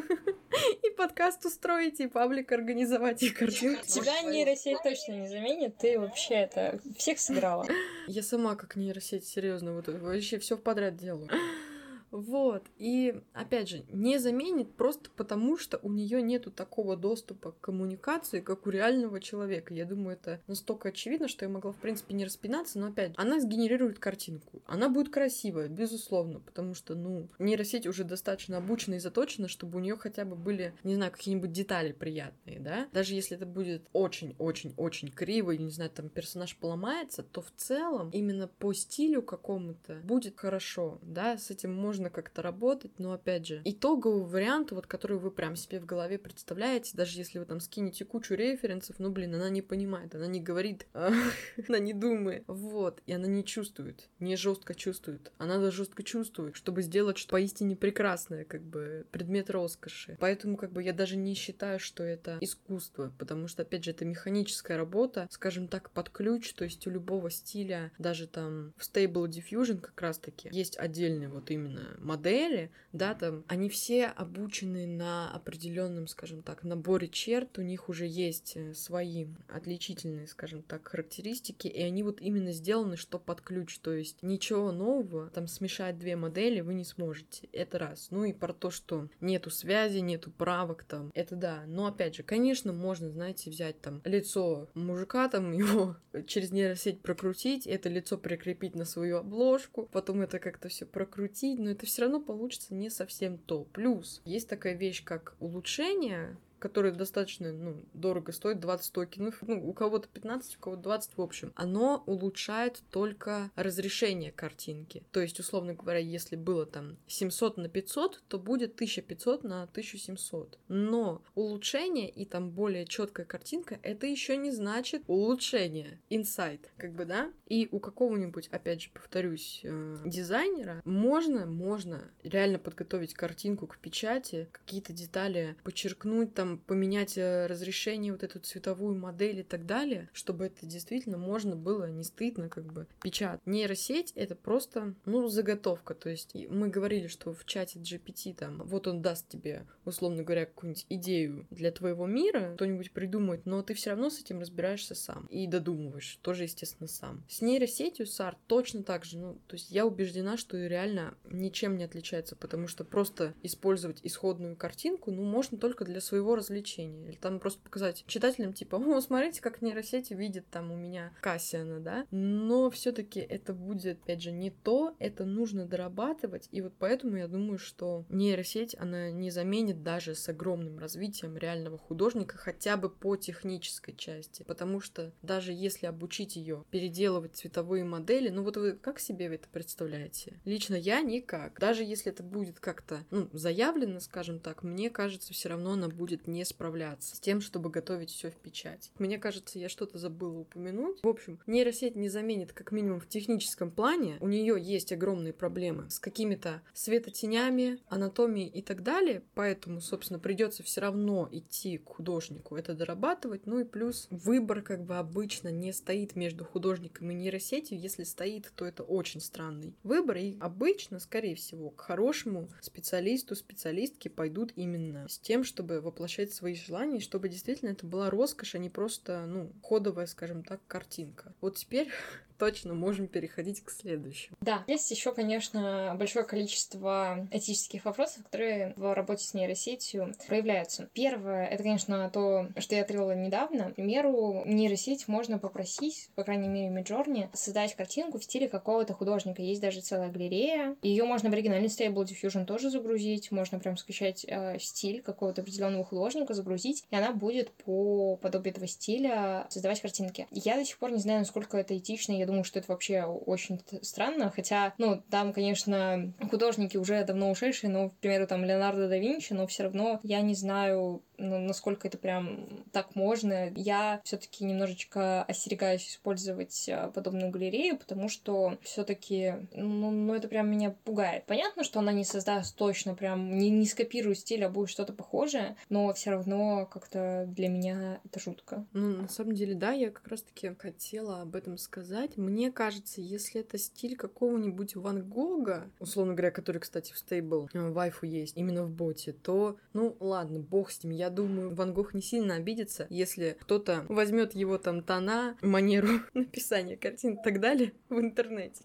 И подкаст устроить, и паблик организовать, и картинки. Тебя нейросеть точно не заменит, ты вообще это всех сыграла. Я сама как нейросеть, серьезно, вот вообще все подряд делаю. Вот. И, опять же, не заменит просто потому, что у нее нету такого доступа к коммуникации, как у реального человека. Я думаю, это настолько очевидно, что я могла, в принципе, не распинаться, но, опять же, она сгенерирует картинку. Она будет красивая, безусловно, потому что, ну, нейросеть уже достаточно обучена и заточена, чтобы у нее хотя бы были, не знаю, какие-нибудь детали приятные, да? Даже если это будет очень-очень-очень криво, или, не знаю, там персонаж поломается, то в целом именно по стилю какому-то будет хорошо, да, с этим можно как-то работать, но, опять же, итоговый вариант, вот, который вы прям себе в голове представляете, даже если вы там скинете кучу референсов, ну, блин, она не понимает, она не говорит, <laughs> она не думает, вот, и она не чувствует, не жестко чувствует, она даже жестко чувствует, чтобы сделать что поистине прекрасное, как бы, предмет роскоши. Поэтому, как бы, я даже не считаю, что это искусство, потому что, опять же, это механическая работа, скажем так, под ключ, то есть у любого стиля, даже там в Stable Diffusion как раз-таки есть отдельные вот именно модели, да, там, они все обучены на определенном, скажем так, наборе черт, у них уже есть э, свои отличительные, скажем так, характеристики, и они вот именно сделаны, что под ключ, то есть ничего нового, там смешать две модели вы не сможете, это раз. Ну и про то, что нету связи, нету правок там, это да, но опять же, конечно, можно, знаете, взять там лицо мужика, там <laughs> его через нейросеть прокрутить, это лицо прикрепить на свою обложку, потом это как-то все прокрутить, но это все равно получится не совсем то. Плюс есть такая вещь, как улучшение, которое достаточно ну, дорого стоит, 20 токенов, ну, у кого-то 15, у кого-то 20 в общем, оно улучшает только разрешение картинки. То есть, условно говоря, если было там 700 на 500, то будет 1500 на 1700. Но улучшение и там более четкая картинка, это еще не значит улучшение, инсайт, как бы, да? И у какого-нибудь, опять же, повторюсь, э, дизайнера можно, можно реально подготовить картинку к печати, какие-то детали подчеркнуть там там поменять э, разрешение, вот эту цветовую модель и так далее, чтобы это действительно можно было не стыдно как бы печатать. Нейросеть — это просто, ну, заготовка. То есть мы говорили, что в чате GPT там, вот он даст тебе, условно говоря, какую-нибудь идею для твоего мира, кто-нибудь придумает, но ты все равно с этим разбираешься сам и додумываешь, тоже, естественно, сам. С нейросетью SAR точно так же, ну, то есть я убеждена, что реально ничем не отличается, потому что просто использовать исходную картинку, ну, можно только для своего развлечения. Или там просто показать читателям, типа, о, смотрите, как нейросети видят там у меня Кассиана, да. Но все таки это будет, опять же, не то, это нужно дорабатывать. И вот поэтому я думаю, что нейросеть, она не заменит даже с огромным развитием реального художника хотя бы по технической части. Потому что даже если обучить ее переделывать цветовые модели, ну вот вы как себе это представляете? Лично я никак. Даже если это будет как-то, ну, заявлено, скажем так, мне кажется, все равно она будет не справляться с тем, чтобы готовить все в печать. Мне кажется, я что-то забыла упомянуть. В общем, нейросеть не заменит как минимум в техническом плане. У нее есть огромные проблемы с какими-то светотенями, анатомией и так далее, поэтому, собственно, придется все равно идти к художнику это дорабатывать. Ну и плюс выбор как бы обычно не стоит между художником и нейросетью. Если стоит, то это очень странный выбор. И обычно, скорее всего, к хорошему специалисту, специалистке пойдут именно с тем, чтобы воплощать воплощать свои желания, чтобы действительно это была роскошь, а не просто, ну, ходовая, скажем так, картинка. Вот теперь точно можем переходить к следующему. Да, есть еще, конечно, большое количество этических вопросов, которые в работе с нейросетью проявляются. Первое, это, конечно, то, что я открыла недавно. К примеру, нейросеть можно попросить, по крайней мере, Midjourney, создать картинку в стиле какого-то художника. Есть даже целая галерея. Ее можно в оригинальный Stable Diffusion тоже загрузить. Можно прям скачать э, стиль какого-то определенного художника, загрузить, и она будет по подобию этого стиля создавать картинки. Я до сих пор не знаю, насколько это этично. Я думаю, что это вообще очень странно, хотя, ну, там, конечно, художники уже давно ушедшие, но, к примеру, там Леонардо да Винчи, но все равно я не знаю, насколько это прям так можно. Я все-таки немножечко остерегаюсь использовать а, подобную галерею, потому что все-таки, ну, ну, это прям меня пугает. Понятно, что она не создаст точно прям, не, не скопирует стиль, а будет что-то похожее, но все равно как-то для меня это жутко. Ну, на самом деле, да, я как раз-таки хотела об этом сказать. Мне кажется, если это стиль какого-нибудь Ван Гога, условно говоря, который, кстати, в стейбл э, вайфу есть, именно в боте, то, ну, ладно, бог с ним, я я думаю, Ван Гог не сильно обидится, если кто-то возьмет его там тона, манеру <laughs> написания картин и так далее в интернете.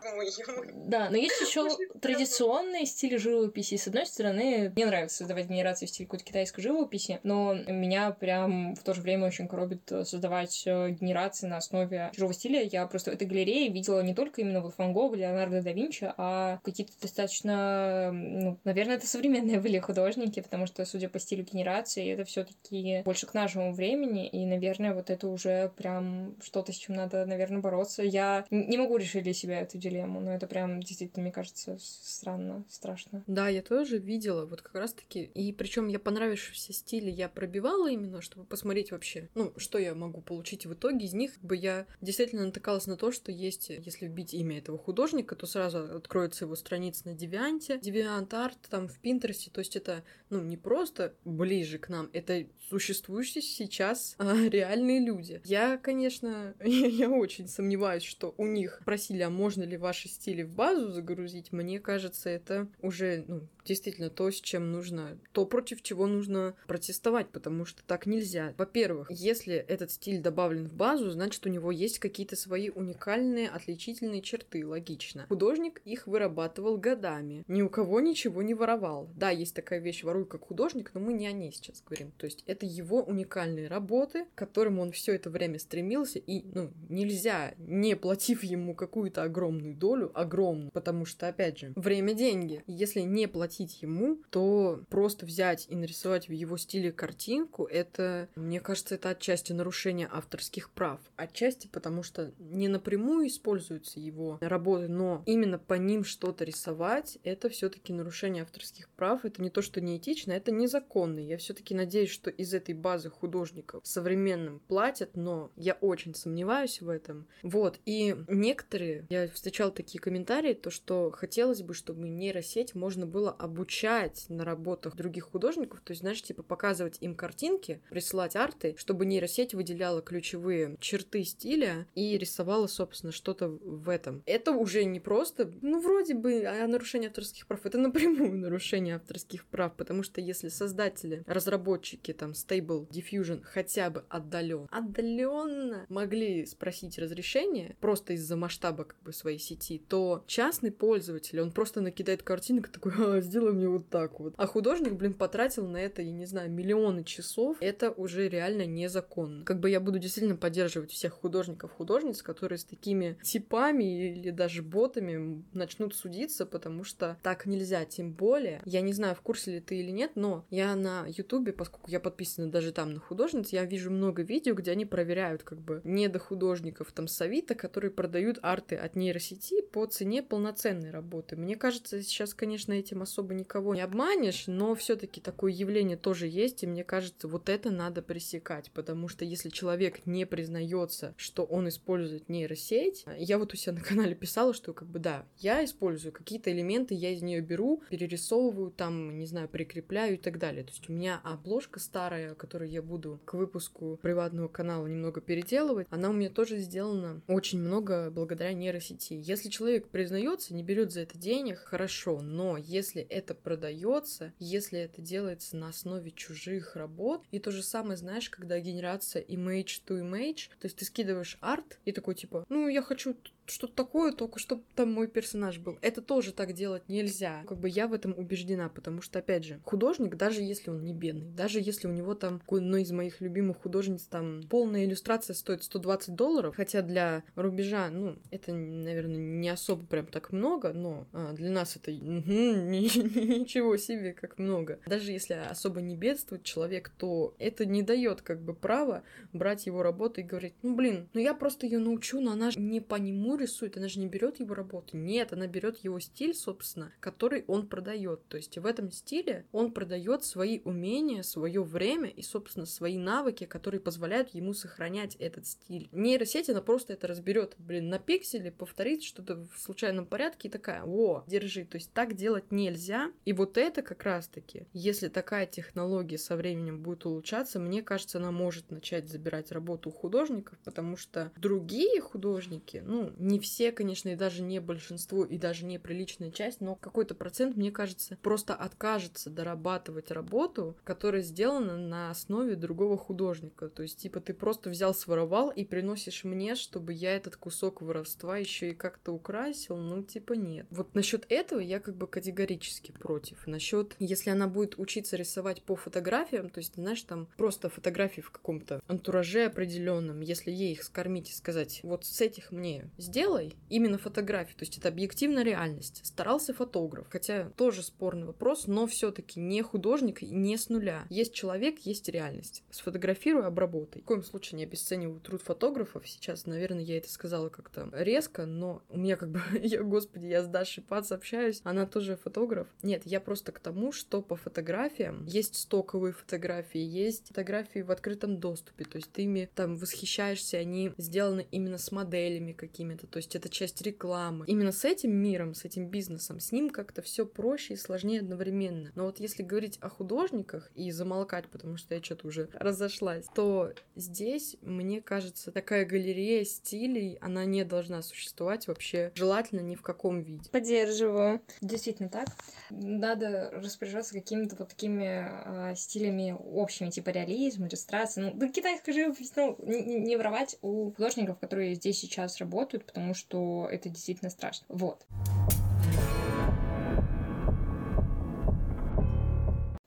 Да, но есть еще традиционные стили живописи. С одной стороны, мне нравится создавать генерации в стиле какой-то китайской живописи, но меня прям в то же время очень коробит создавать э, генерации на основе чужого стиля. Я просто в этой галерее видела не только именно вот Ван Гога, Леонардо да Винчи, а какие-то достаточно, ну, наверное, это современные были художники, потому что, судя по стилю генерации, это все таки больше к нашему времени, и, наверное, вот это уже прям что-то, с чем надо, наверное, бороться. Я не могу решить для себя эту дилемму, но это прям действительно, мне кажется, странно, страшно. Да, я тоже видела, вот как раз-таки, и причем я понравившиеся стили я пробивала именно, чтобы посмотреть вообще, ну, что я могу получить в итоге из них, бы я действительно натыкалась на то, что есть, если вбить имя этого художника, то сразу откроется его страница на Девианте, Девиант Арт, там в Пинтересте, то есть это, ну, не просто ближе к нам, это существующие сейчас а, реальные люди. Я, конечно, я, <laughs> я очень сомневаюсь, что у них просили, а можно ли ваши стили в базу загрузить. Мне кажется, это уже, ну, действительно то, с чем нужно, то, против чего нужно протестовать, потому что так нельзя. Во-первых, если этот стиль добавлен в базу, значит, у него есть какие-то свои уникальные, отличительные черты, логично. Художник их вырабатывал годами, ни у кого ничего не воровал. Да, есть такая вещь, воруй как художник, но мы не о ней сейчас говорим. То есть это его уникальные работы, к которым он все это время стремился, и, ну, нельзя, не платив ему какую-то огромную долю, огромную, потому что, опять же, время — деньги. Если не платить ему, то просто взять и нарисовать в его стиле картинку, это, мне кажется, это отчасти нарушение авторских прав. Отчасти потому, что не напрямую используются его работы, но именно по ним что-то рисовать, это все таки нарушение авторских прав. Это не то, что неэтично, это незаконно. Я все таки надеюсь, что из этой базы художников современным платят, но я очень сомневаюсь в этом. Вот, и некоторые, я встречал такие комментарии, то, что хотелось бы, чтобы нейросеть можно было обучать на работах других художников, то есть, знаешь, типа показывать им картинки, присылать арты, чтобы нейросеть выделяла ключевые черты стиля и рисовала, собственно, что-то в этом. Это уже не просто, ну, вроде бы, а нарушение авторских прав, это напрямую <laughs> нарушение авторских прав, потому что если создатели, разработчики там Stable Diffusion хотя бы отдаленно, отдаленно могли спросить разрешение просто из-за масштаба как бы своей сети, то частный пользователь, он просто накидает картинок такой, а, сделай мне вот так вот. А художник, блин, потратил на это, я не знаю, миллионы часов. Это уже реально незаконно. Как бы я буду действительно поддерживать всех художников, художниц, которые с такими типами или даже ботами начнут судиться, потому что так нельзя. Тем более, я не знаю, в курсе ли ты или нет, но я на Ютубе, поскольку я подписана даже там на художниц, я вижу много видео, где они проверяют как бы не до художников там с Авито, которые продают арты от нейросети по цене полноценной работы. Мне кажется, сейчас, конечно, этим особо никого не обманешь, но все-таки такое явление тоже есть, и мне кажется, вот это надо пресекать, потому что если человек не признается, что он использует нейросеть, я вот у себя на канале писала, что как бы да, я использую какие-то элементы, я из нее беру, перерисовываю, там, не знаю, прикрепляю и так далее. То есть у меня обложка старая, которую я буду к выпуску приватного канала немного переделывать, она у меня тоже сделана очень много благодаря нейросети. Если человек признается, не берет за это денег, хорошо, но если это продается, если это делается на основе чужих работ. И то же самое, знаешь, когда генерация image to image, то есть ты скидываешь арт и такой типа, ну, я хочу что-то такое, только чтобы там мой персонаж был. Это тоже так делать нельзя. Как бы я в этом убеждена, потому что, опять же, художник, даже если он не бедный, даже если у него там, одной из моих любимых художниц, там, полная иллюстрация стоит 120 долларов, хотя для рубежа, ну, это, наверное, не особо прям так много, но а, для нас это <laughs> ничего себе как много. Даже если особо не бедствует человек, то это не дает как бы права брать его работу и говорить, ну, блин, ну я просто ее научу, но она же не по нему рисует, она же не берет его работу. Нет, она берет его стиль, собственно, который он продает. То есть в этом стиле он продает свои умения, свое время и, собственно, свои навыки, которые позволяют ему сохранять этот стиль. Нейросеть, она просто это разберет, блин, на пикселе, повторит что-то в случайном порядке и такая, о, держи. То есть так делать нельзя. И вот это как раз-таки, если такая технология со временем будет улучшаться, мне кажется, она может начать забирать работу у художников, потому что другие художники, ну, не все, конечно, и даже не большинство, и даже не приличная часть, но какой-то процент, мне кажется, просто откажется дорабатывать работу, которая сделана на основе другого художника. То есть, типа, ты просто взял, своровал и приносишь мне, чтобы я этот кусок воровства еще и как-то украсил. Ну, типа, нет. Вот насчет этого я как бы категорически против. Насчет, если она будет учиться рисовать по фотографиям, то есть, знаешь, там просто фотографии в каком-то антураже определенном, если ей их скормить и сказать, вот с этих мне сделай, именно фотографии, то есть это объективная реальность. Старался фотограф, хотя тоже спорный вопрос, но все-таки не художник, не с нуля. Есть человек, есть реальность. Сфотографируй, обработай. В коем случае не обесцениваю труд фотографов. Сейчас, наверное, я это сказала как-то резко, но у меня как бы, <laughs> я, господи, я с Дашей Пац общаюсь, она тоже фотограф. Нет, я просто к тому, что по фотографиям есть стоковые фотографии, есть фотографии в открытом доступе, то есть ты ими там восхищаешься, они сделаны именно с моделями какими-то, то есть это часть рекламы. Именно с этим миром, с этим бизнесом, с ним как-то все проще и сложнее одновременно. Но вот если говорить о художниках и замолкать, потому что я что-то уже разошлась, то здесь, мне кажется, такая галерея стилей, она не должна существовать вообще желательно ни в каком виде. Поддерживаю. Действительно так. Надо распоряжаться какими-то вот такими э, стилями общими, типа реализм, иллюстрация. Ну, да китайская живопись, ну, не, не воровать у художников, которые здесь сейчас работают, потому что это действительно страшно. Вот.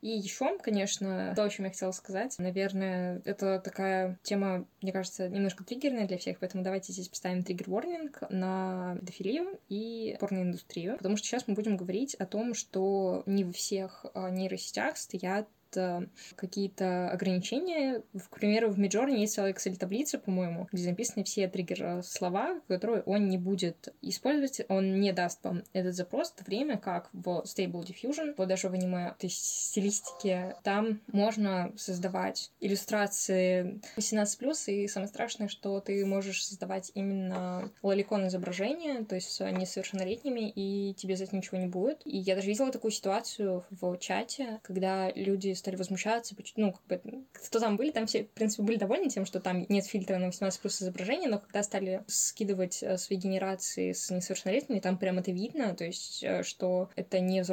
И еще, конечно, то, о чем я хотела сказать, наверное, это такая тема, мне кажется, немножко триггерная для всех, поэтому давайте здесь поставим триггер-ворнинг на педофилию и порноиндустрию, потому что сейчас мы будем говорить о том, что не во всех а, нейросетях стоят какие-то ограничения. К примеру, в Midjourney есть целая Excel-таблица, по-моему, где записаны все триггер-слова, которые он не будет использовать, он не даст вам этот запрос в то время, как в Stable Diffusion, вот даже в аниме, то есть стилистике, там можно создавать иллюстрации 18+, и самое страшное, что ты можешь создавать именно лоликон изображения, то есть несовершеннолетними, и тебе за это ничего не будет. И я даже видела такую ситуацию в чате, когда люди стали возмущаться, ну, как бы, кто там были, там все, в принципе, были довольны тем, что там нет фильтра на 18 плюс изображение, но когда стали скидывать э, свои генерации с несовершеннолетними, там прям это видно, то есть, э, что это не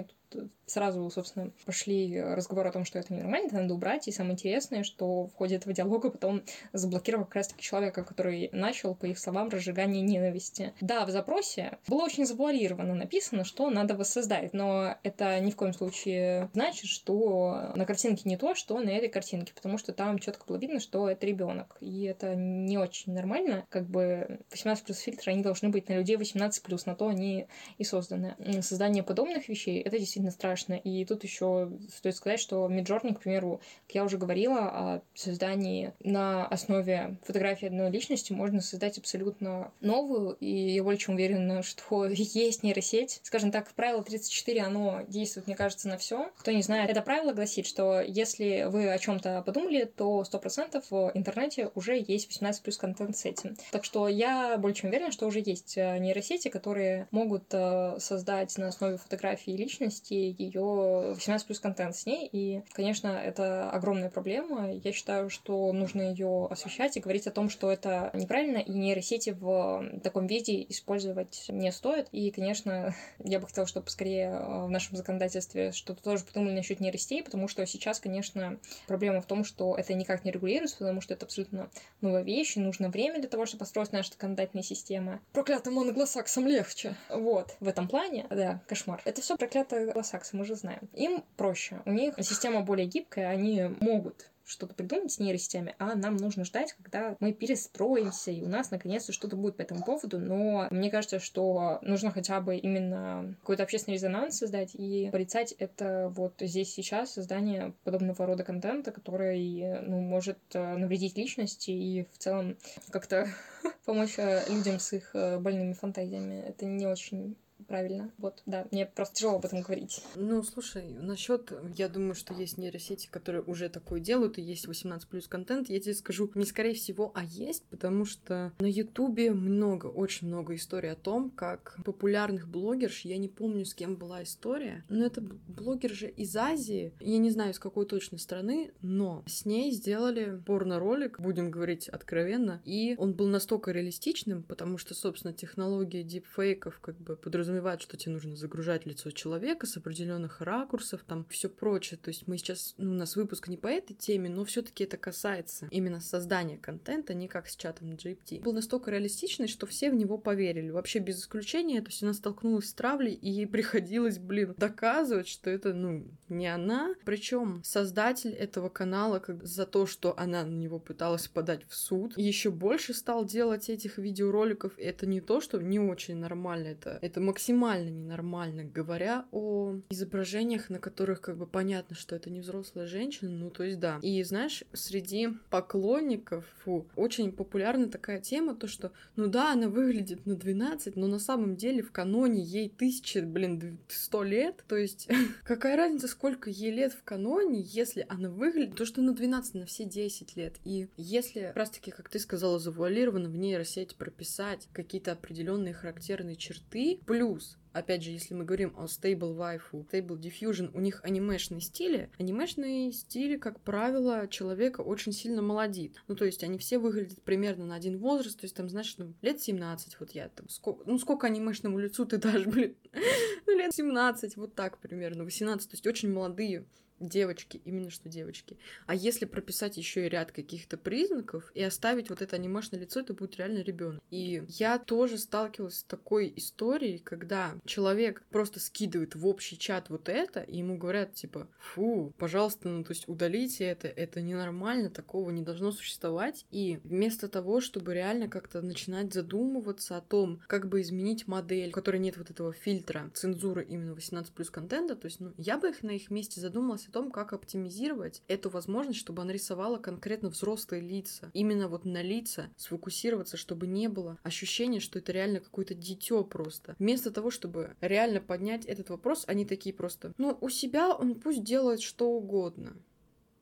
и тут сразу, собственно, пошли разговоры о том, что это ненормально, это надо убрать. И самое интересное, что в ходе этого диалога потом заблокировал как раз-таки человека, который начал, по их словам, разжигание ненависти. Да, в запросе было очень завуалированно написано, что надо воссоздать, но это ни в коем случае значит, что на картинке не то, что на этой картинке, потому что там четко было видно, что это ребенок. И это не очень нормально. Как бы 18 плюс фильтры, они должны быть на людей 18 плюс, на то они и созданы. Создание подобных вещей, это действительно действительно страшно. И тут еще стоит сказать, что Midjourney, к примеру, как я уже говорила, о создании на основе фотографии одной личности можно создать абсолютно новую, и я более чем уверена, что <laughs> есть нейросеть. Скажем так, правило 34, оно действует, мне кажется, на все. Кто не знает, это правило гласит, что если вы о чем-то подумали, то 100% в интернете уже есть 18 плюс контент с этим. Так что я более чем уверена, что уже есть э, нейросети, которые могут э, создать на основе фотографии личности вывести ее 18 плюс контент с ней. И, конечно, это огромная проблема. Я считаю, что нужно ее освещать и говорить о том, что это неправильно, и нейросети в таком виде использовать не стоит. И, конечно, <laughs> я бы хотела, чтобы скорее э, в нашем законодательстве что-то тоже подумали насчет нейросетей, потому что сейчас, конечно, проблема в том, что это никак не регулируется, потому что это абсолютно новая вещь, и нужно время для того, чтобы построить наша законодательная система. Проклятым моноглосаксам легче. Вот. В этом плане, да, кошмар. Это все проклятое англосаксы, мы же знаем. Им проще. У них система более гибкая, они могут что-то придумать с нейросетями, а нам нужно ждать, когда мы перестроимся, и у нас наконец-то что-то будет по этому поводу. Но мне кажется, что нужно хотя бы именно какой-то общественный резонанс создать и порицать это вот здесь сейчас создание подобного рода контента, который ну, может э, навредить личности и в целом как-то <laughs> помочь э, людям с их э, больными фантазиями. Это не очень правильно. Вот, да, мне просто тяжело об этом говорить. Ну, слушай, насчет, я думаю, что есть нейросети, которые уже такое делают, и есть 18 плюс контент. Я тебе скажу, не скорее всего, а есть, потому что на Ютубе много, очень много историй о том, как популярных блогерш, я не помню, с кем была история, но это блогер же из Азии, я не знаю, из какой точно страны, но с ней сделали порно-ролик, будем говорить откровенно, и он был настолько реалистичным, потому что, собственно, технология дипфейков как бы подразумевает, что тебе нужно загружать лицо человека с определенных ракурсов, там все прочее. То есть мы сейчас, ну, у нас выпуск не по этой теме, но все-таки это касается именно создания контента, не как с чатом GPT. Был настолько реалистичный, что все в него поверили. Вообще без исключения, то есть она столкнулась с травлей, и ей <laughs> приходилось, блин, доказывать, что это, ну, не она. Причем создатель этого канала как за то, что она на него пыталась подать в суд, еще больше стал делать этих видеороликов. Это не то, что не очень нормально, это, это максимально ненормально, говоря о изображениях, на которых как бы понятно, что это не взрослая женщина, ну то есть да. И знаешь, среди поклонников фу, очень популярна такая тема, то что, ну да, она выглядит на 12, но на самом деле в каноне ей тысячи, блин, сто лет, то есть <laughs> какая разница, сколько ей лет в каноне, если она выглядит, то что на 12, на все 10 лет. И если, как раз таки, как ты сказала, завуалированно в нейросети прописать какие-то определенные характерные черты, плюс Опять же, если мы говорим о Stable Waifu, Stable Diffusion, у них анимешные стили. Анимешные стили, как правило, человека очень сильно молодит. Ну, то есть они все выглядят примерно на один возраст, то есть там, знаешь, ну, лет 17, вот я там, сколько, ну, сколько анимешному лицу ты дашь, блин? <laughs> ну, лет 17, вот так примерно, 18, то есть очень молодые девочки, именно что девочки. А если прописать еще и ряд каких-то признаков и оставить вот это анимешное лицо, это будет реально ребенок. И я тоже сталкивалась с такой историей, когда человек просто скидывает в общий чат вот это, и ему говорят, типа, фу, пожалуйста, ну то есть удалите это, это ненормально, такого не должно существовать. И вместо того, чтобы реально как-то начинать задумываться о том, как бы изменить модель, в которой нет вот этого фильтра цензуры именно 18 плюс контента, то есть, ну, я бы их на их месте задумалась о том, как оптимизировать эту возможность, чтобы она рисовала конкретно взрослые лица. Именно вот на лица сфокусироваться, чтобы не было ощущения, что это реально какое-то дитё просто. Вместо того, чтобы реально поднять этот вопрос, они такие просто, ну, у себя он пусть делает что угодно.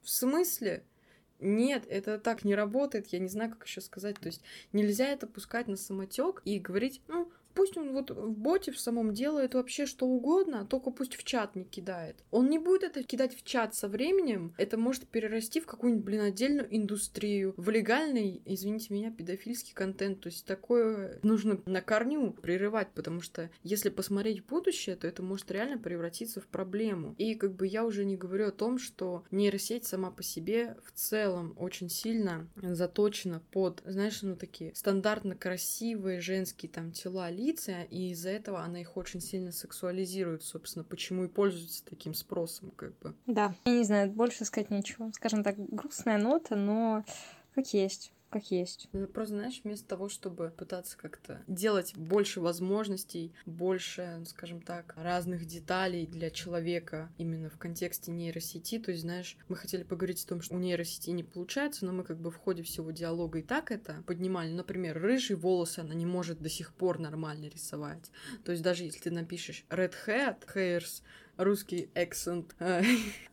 В смысле? Нет, это так не работает, я не знаю, как еще сказать. То есть нельзя это пускать на самотек и говорить, ну, пусть он вот в боте в самом делает вообще что угодно, только пусть в чат не кидает. Он не будет это кидать в чат со временем, это может перерасти в какую-нибудь, блин, отдельную индустрию, в легальный, извините меня, педофильский контент. То есть такое нужно на корню прерывать, потому что если посмотреть будущее, то это может реально превратиться в проблему. И как бы я уже не говорю о том, что нейросеть сама по себе в целом очень сильно заточена под, знаешь, ну такие стандартно красивые женские там тела ли лица, и из-за этого она их очень сильно сексуализирует, собственно, почему и пользуется таким спросом, как бы. Да, я не знаю, больше сказать ничего. Скажем так, грустная нота, но как есть как есть. Ну, просто, знаешь, вместо того, чтобы пытаться как-то делать больше возможностей, больше, ну, скажем так, разных деталей для человека именно в контексте нейросети, то есть, знаешь, мы хотели поговорить о том, что у нейросети не получается, но мы как бы в ходе всего диалога и так это поднимали. Например, рыжие волосы она не может до сих пор нормально рисовать. То есть даже если ты напишешь red hat, hairs, русский акцент, а,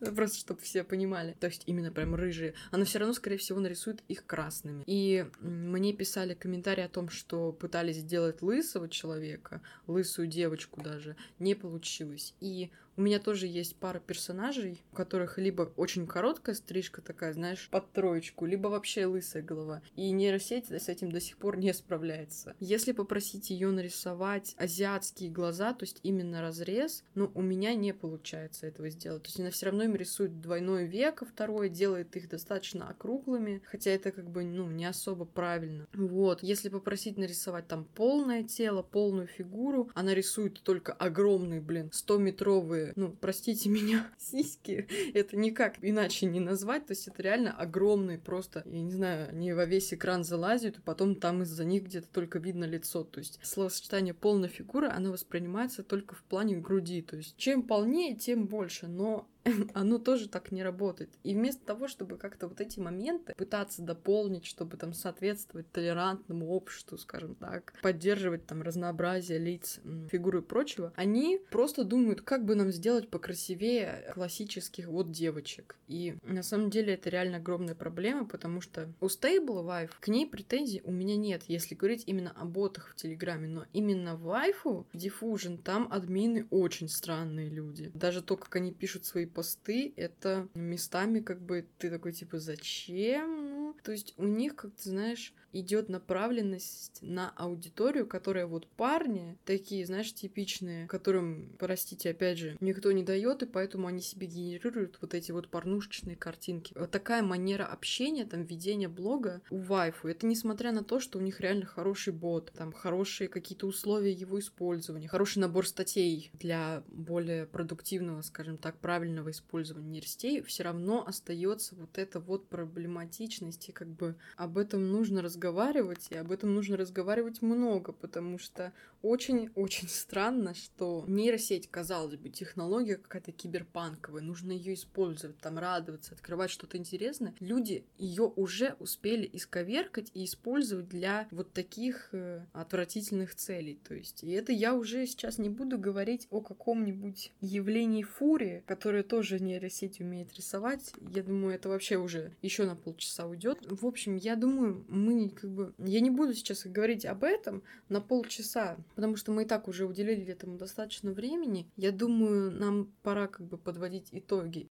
<laughs> просто чтобы все понимали. То есть именно прям рыжие. Она все равно, скорее всего, нарисует их красными. И мне писали комментарии о том, что пытались сделать лысого человека, лысую девочку даже, не получилось. И у меня тоже есть пара персонажей, у которых либо очень короткая стрижка такая, знаешь, под троечку, либо вообще лысая голова. И нейросеть с этим до сих пор не справляется. Если попросить ее нарисовать азиатские глаза, то есть именно разрез, ну, у меня не получается этого сделать. То есть она все равно им рисует двойное веко второе, делает их достаточно округлыми, хотя это как бы, ну, не особо правильно. Вот. Если попросить нарисовать там полное тело, полную фигуру, она рисует только огромные, блин, 100-метровые ну, простите <laughs> меня, сиськи, это никак иначе не назвать, то есть это реально огромные просто, я не знаю, они во весь экран залазят, и потом там из-за них где-то только видно лицо, то есть словосочетание полная фигура, оно воспринимается только в плане груди, то есть чем полнее, тем больше, но <laughs> оно тоже так не работает. И вместо того, чтобы как-то вот эти моменты пытаться дополнить, чтобы там соответствовать толерантному обществу, скажем так, поддерживать там разнообразие лиц, фигуры и прочего, они просто думают, как бы нам сделать покрасивее классических вот девочек. И на самом деле это реально огромная проблема, потому что у Stable Wife к ней претензий у меня нет, если говорить именно о ботах в Телеграме, но именно Вайфу, в Diffusion, там админы очень странные люди. Даже то, как они пишут свои посты, это местами как бы ты такой типа зачем? Ну, то есть у них, как ты знаешь, идет направленность на аудиторию, которая вот парни, такие, знаешь, типичные, которым, простите, опять же, никто не дает, и поэтому они себе генерируют вот эти вот порнушечные картинки. Вот такая манера общения, там, ведения блога у вайфу. Это несмотря на то, что у них реально хороший бот, там, хорошие какие-то условия его использования, хороший набор статей для более продуктивного, скажем так, правильного использования нейросетей, все равно остается вот эта вот проблематичность, и как бы об этом нужно разговаривать разговаривать, и об этом нужно разговаривать много, потому что очень-очень странно, что нейросеть, казалось бы, технология какая-то киберпанковая, нужно ее использовать, там радоваться, открывать что-то интересное. Люди ее уже успели исковеркать и использовать для вот таких э, отвратительных целей. То есть, и это я уже сейчас не буду говорить о каком-нибудь явлении фурии, которое тоже нейросеть умеет рисовать. Я думаю, это вообще уже еще на полчаса уйдет. В общем, я думаю, мы как бы... Я не буду сейчас говорить об этом на полчаса, потому что мы и так уже уделили этому достаточно времени. Я думаю, нам пора как бы подводить итоги.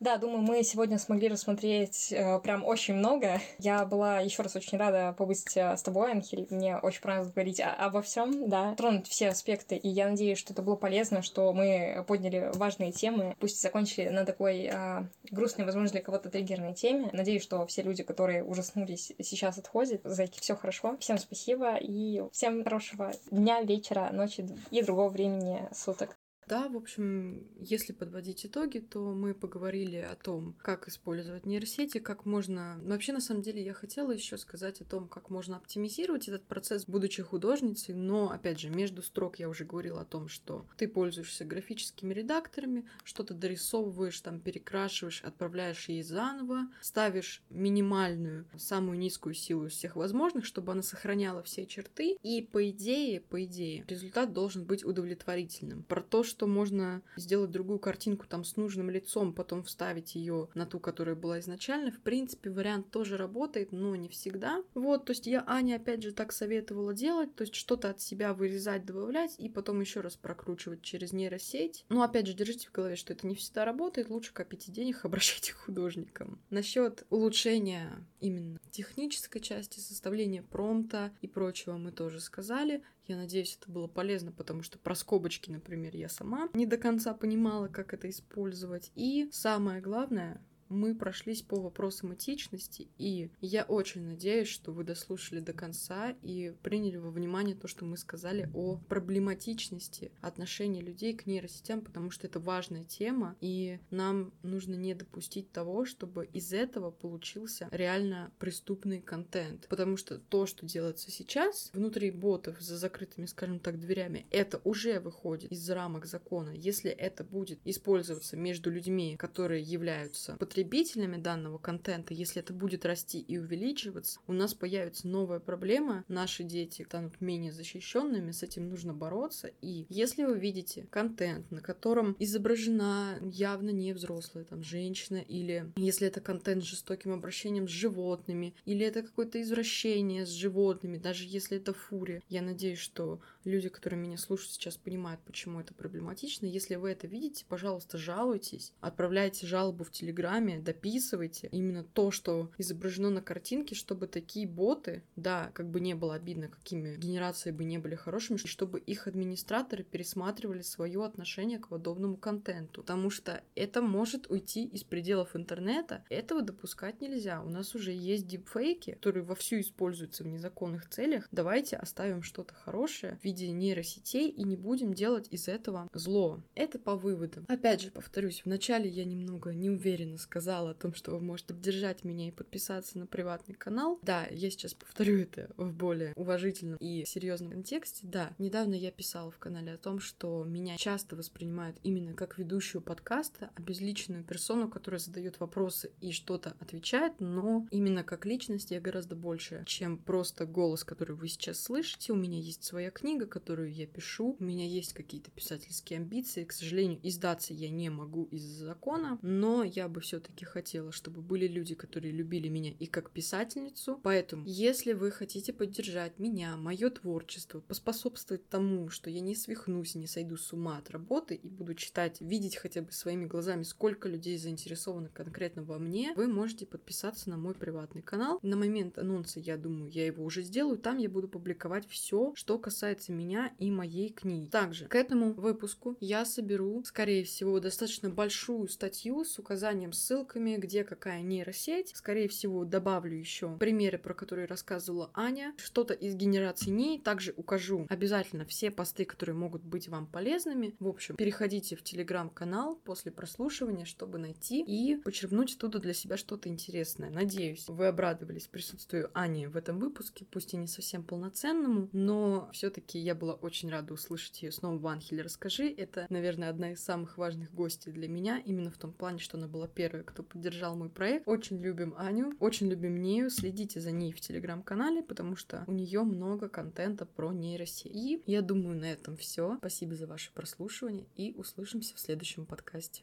Да, думаю, мы сегодня смогли рассмотреть э, прям очень много. Я была еще раз очень рада побыть э, с тобой, Анхель. Мне очень понравилось говорить о- обо всем, да, тронуть все аспекты. И я надеюсь, что это было полезно, что мы подняли важные темы, пусть закончили на такой э, грустной, возможно, для кого-то триггерной теме. Надеюсь, что все люди, которые ужаснулись, сейчас отходят. Зайки, все хорошо. Всем спасибо и всем хорошего дня, вечера, ночи и другого времени суток. Да, в общем, если подводить итоги, то мы поговорили о том, как использовать нейросети, как можно... Вообще, на самом деле, я хотела еще сказать о том, как можно оптимизировать этот процесс, будучи художницей, но, опять же, между строк я уже говорила о том, что ты пользуешься графическими редакторами, что-то дорисовываешь, там, перекрашиваешь, отправляешь ей заново, ставишь минимальную, самую низкую силу из всех возможных, чтобы она сохраняла все черты, и, по идее, по идее, результат должен быть удовлетворительным. Про то, что что можно сделать другую картинку там с нужным лицом, потом вставить ее на ту, которая была изначально. В принципе, вариант тоже работает, но не всегда. Вот, то есть я Ане опять же так советовала делать, то есть что-то от себя вырезать, добавлять и потом еще раз прокручивать через нейросеть. Но опять же, держите в голове, что это не всегда работает, лучше копите денег, <laughs> обращайте к художникам. Насчет улучшения именно технической части, составления промпта и прочего мы тоже сказали. Я надеюсь, это было полезно, потому что про скобочки, например, я сама не до конца понимала, как это использовать. И самое главное, мы прошлись по вопросам этичности, и я очень надеюсь, что вы дослушали до конца и приняли во внимание то, что мы сказали о проблематичности отношения людей к нейросетям, потому что это важная тема, и нам нужно не допустить того, чтобы из этого получился реально преступный контент. Потому что то, что делается сейчас внутри ботов за закрытыми, скажем так, дверями, это уже выходит из рамок закона. Если это будет использоваться между людьми, которые являются потребителями, потребителями данного контента, если это будет расти и увеличиваться, у нас появится новая проблема, наши дети станут менее защищенными, с этим нужно бороться. И если вы видите контент, на котором изображена явно не взрослая там женщина, или если это контент с жестоким обращением с животными, или это какое-то извращение с животными, даже если это фурия, я надеюсь, что люди, которые меня слушают сейчас, понимают, почему это проблематично. Если вы это видите, пожалуйста, жалуйтесь, отправляйте жалобу в Телеграме, сами дописывайте именно то, что изображено на картинке, чтобы такие боты, да, как бы не было обидно, какими генерации бы не были хорошими, чтобы их администраторы пересматривали свое отношение к подобному контенту. Потому что это может уйти из пределов интернета. Этого допускать нельзя. У нас уже есть дипфейки, которые вовсю используются в незаконных целях. Давайте оставим что-то хорошее в виде нейросетей и не будем делать из этого зло. Это по выводам. Опять же, повторюсь, вначале я немного неуверенно сказала, сказала о том, что вы можете поддержать меня и подписаться на приватный канал. Да, я сейчас повторю это в более уважительном и серьезном контексте. Да, недавно я писала в канале о том, что меня часто воспринимают именно как ведущую подкаста, обезличенную персону, которая задает вопросы и что-то отвечает, но именно как личность я гораздо больше, чем просто голос, который вы сейчас слышите. У меня есть своя книга, которую я пишу, у меня есть какие-то писательские амбиции. К сожалению, издаться я не могу из-за закона, но я бы все-таки хотела, чтобы были люди, которые любили меня и как писательницу. Поэтому, если вы хотите поддержать меня, мое творчество, поспособствовать тому, что я не свихнусь, не сойду с ума от работы и буду читать, видеть хотя бы своими глазами, сколько людей заинтересованы конкретно во мне, вы можете подписаться на мой приватный канал. На момент анонса, я думаю, я его уже сделаю. Там я буду публиковать все, что касается меня и моей книги. Также к этому выпуску я соберу, скорее всего, достаточно большую статью с указанием ссылками, где какая нейросеть. Скорее всего, добавлю еще примеры, про которые рассказывала Аня, что-то из генерации ней. Также укажу обязательно все посты, которые могут быть вам полезными. В общем, переходите в телеграм-канал после прослушивания, чтобы найти и почерпнуть оттуда для себя что-то интересное. Надеюсь, вы обрадовались присутствию Ани в этом выпуске, пусть и не совсем полноценному, но все-таки я была очень рада услышать ее снова в Анхеле Расскажи. Это, наверное, одна из самых важных гостей для меня, именно в том плане, что она была первой, кто поддержал мой проект. Очень любим Аню, очень любим Нею, следите за ней в телеграм-канале, потому что у нее много контента про нейросеть. И я думаю, на этом все. Спасибо за ваше прослушивание и услышимся в следующем подкасте.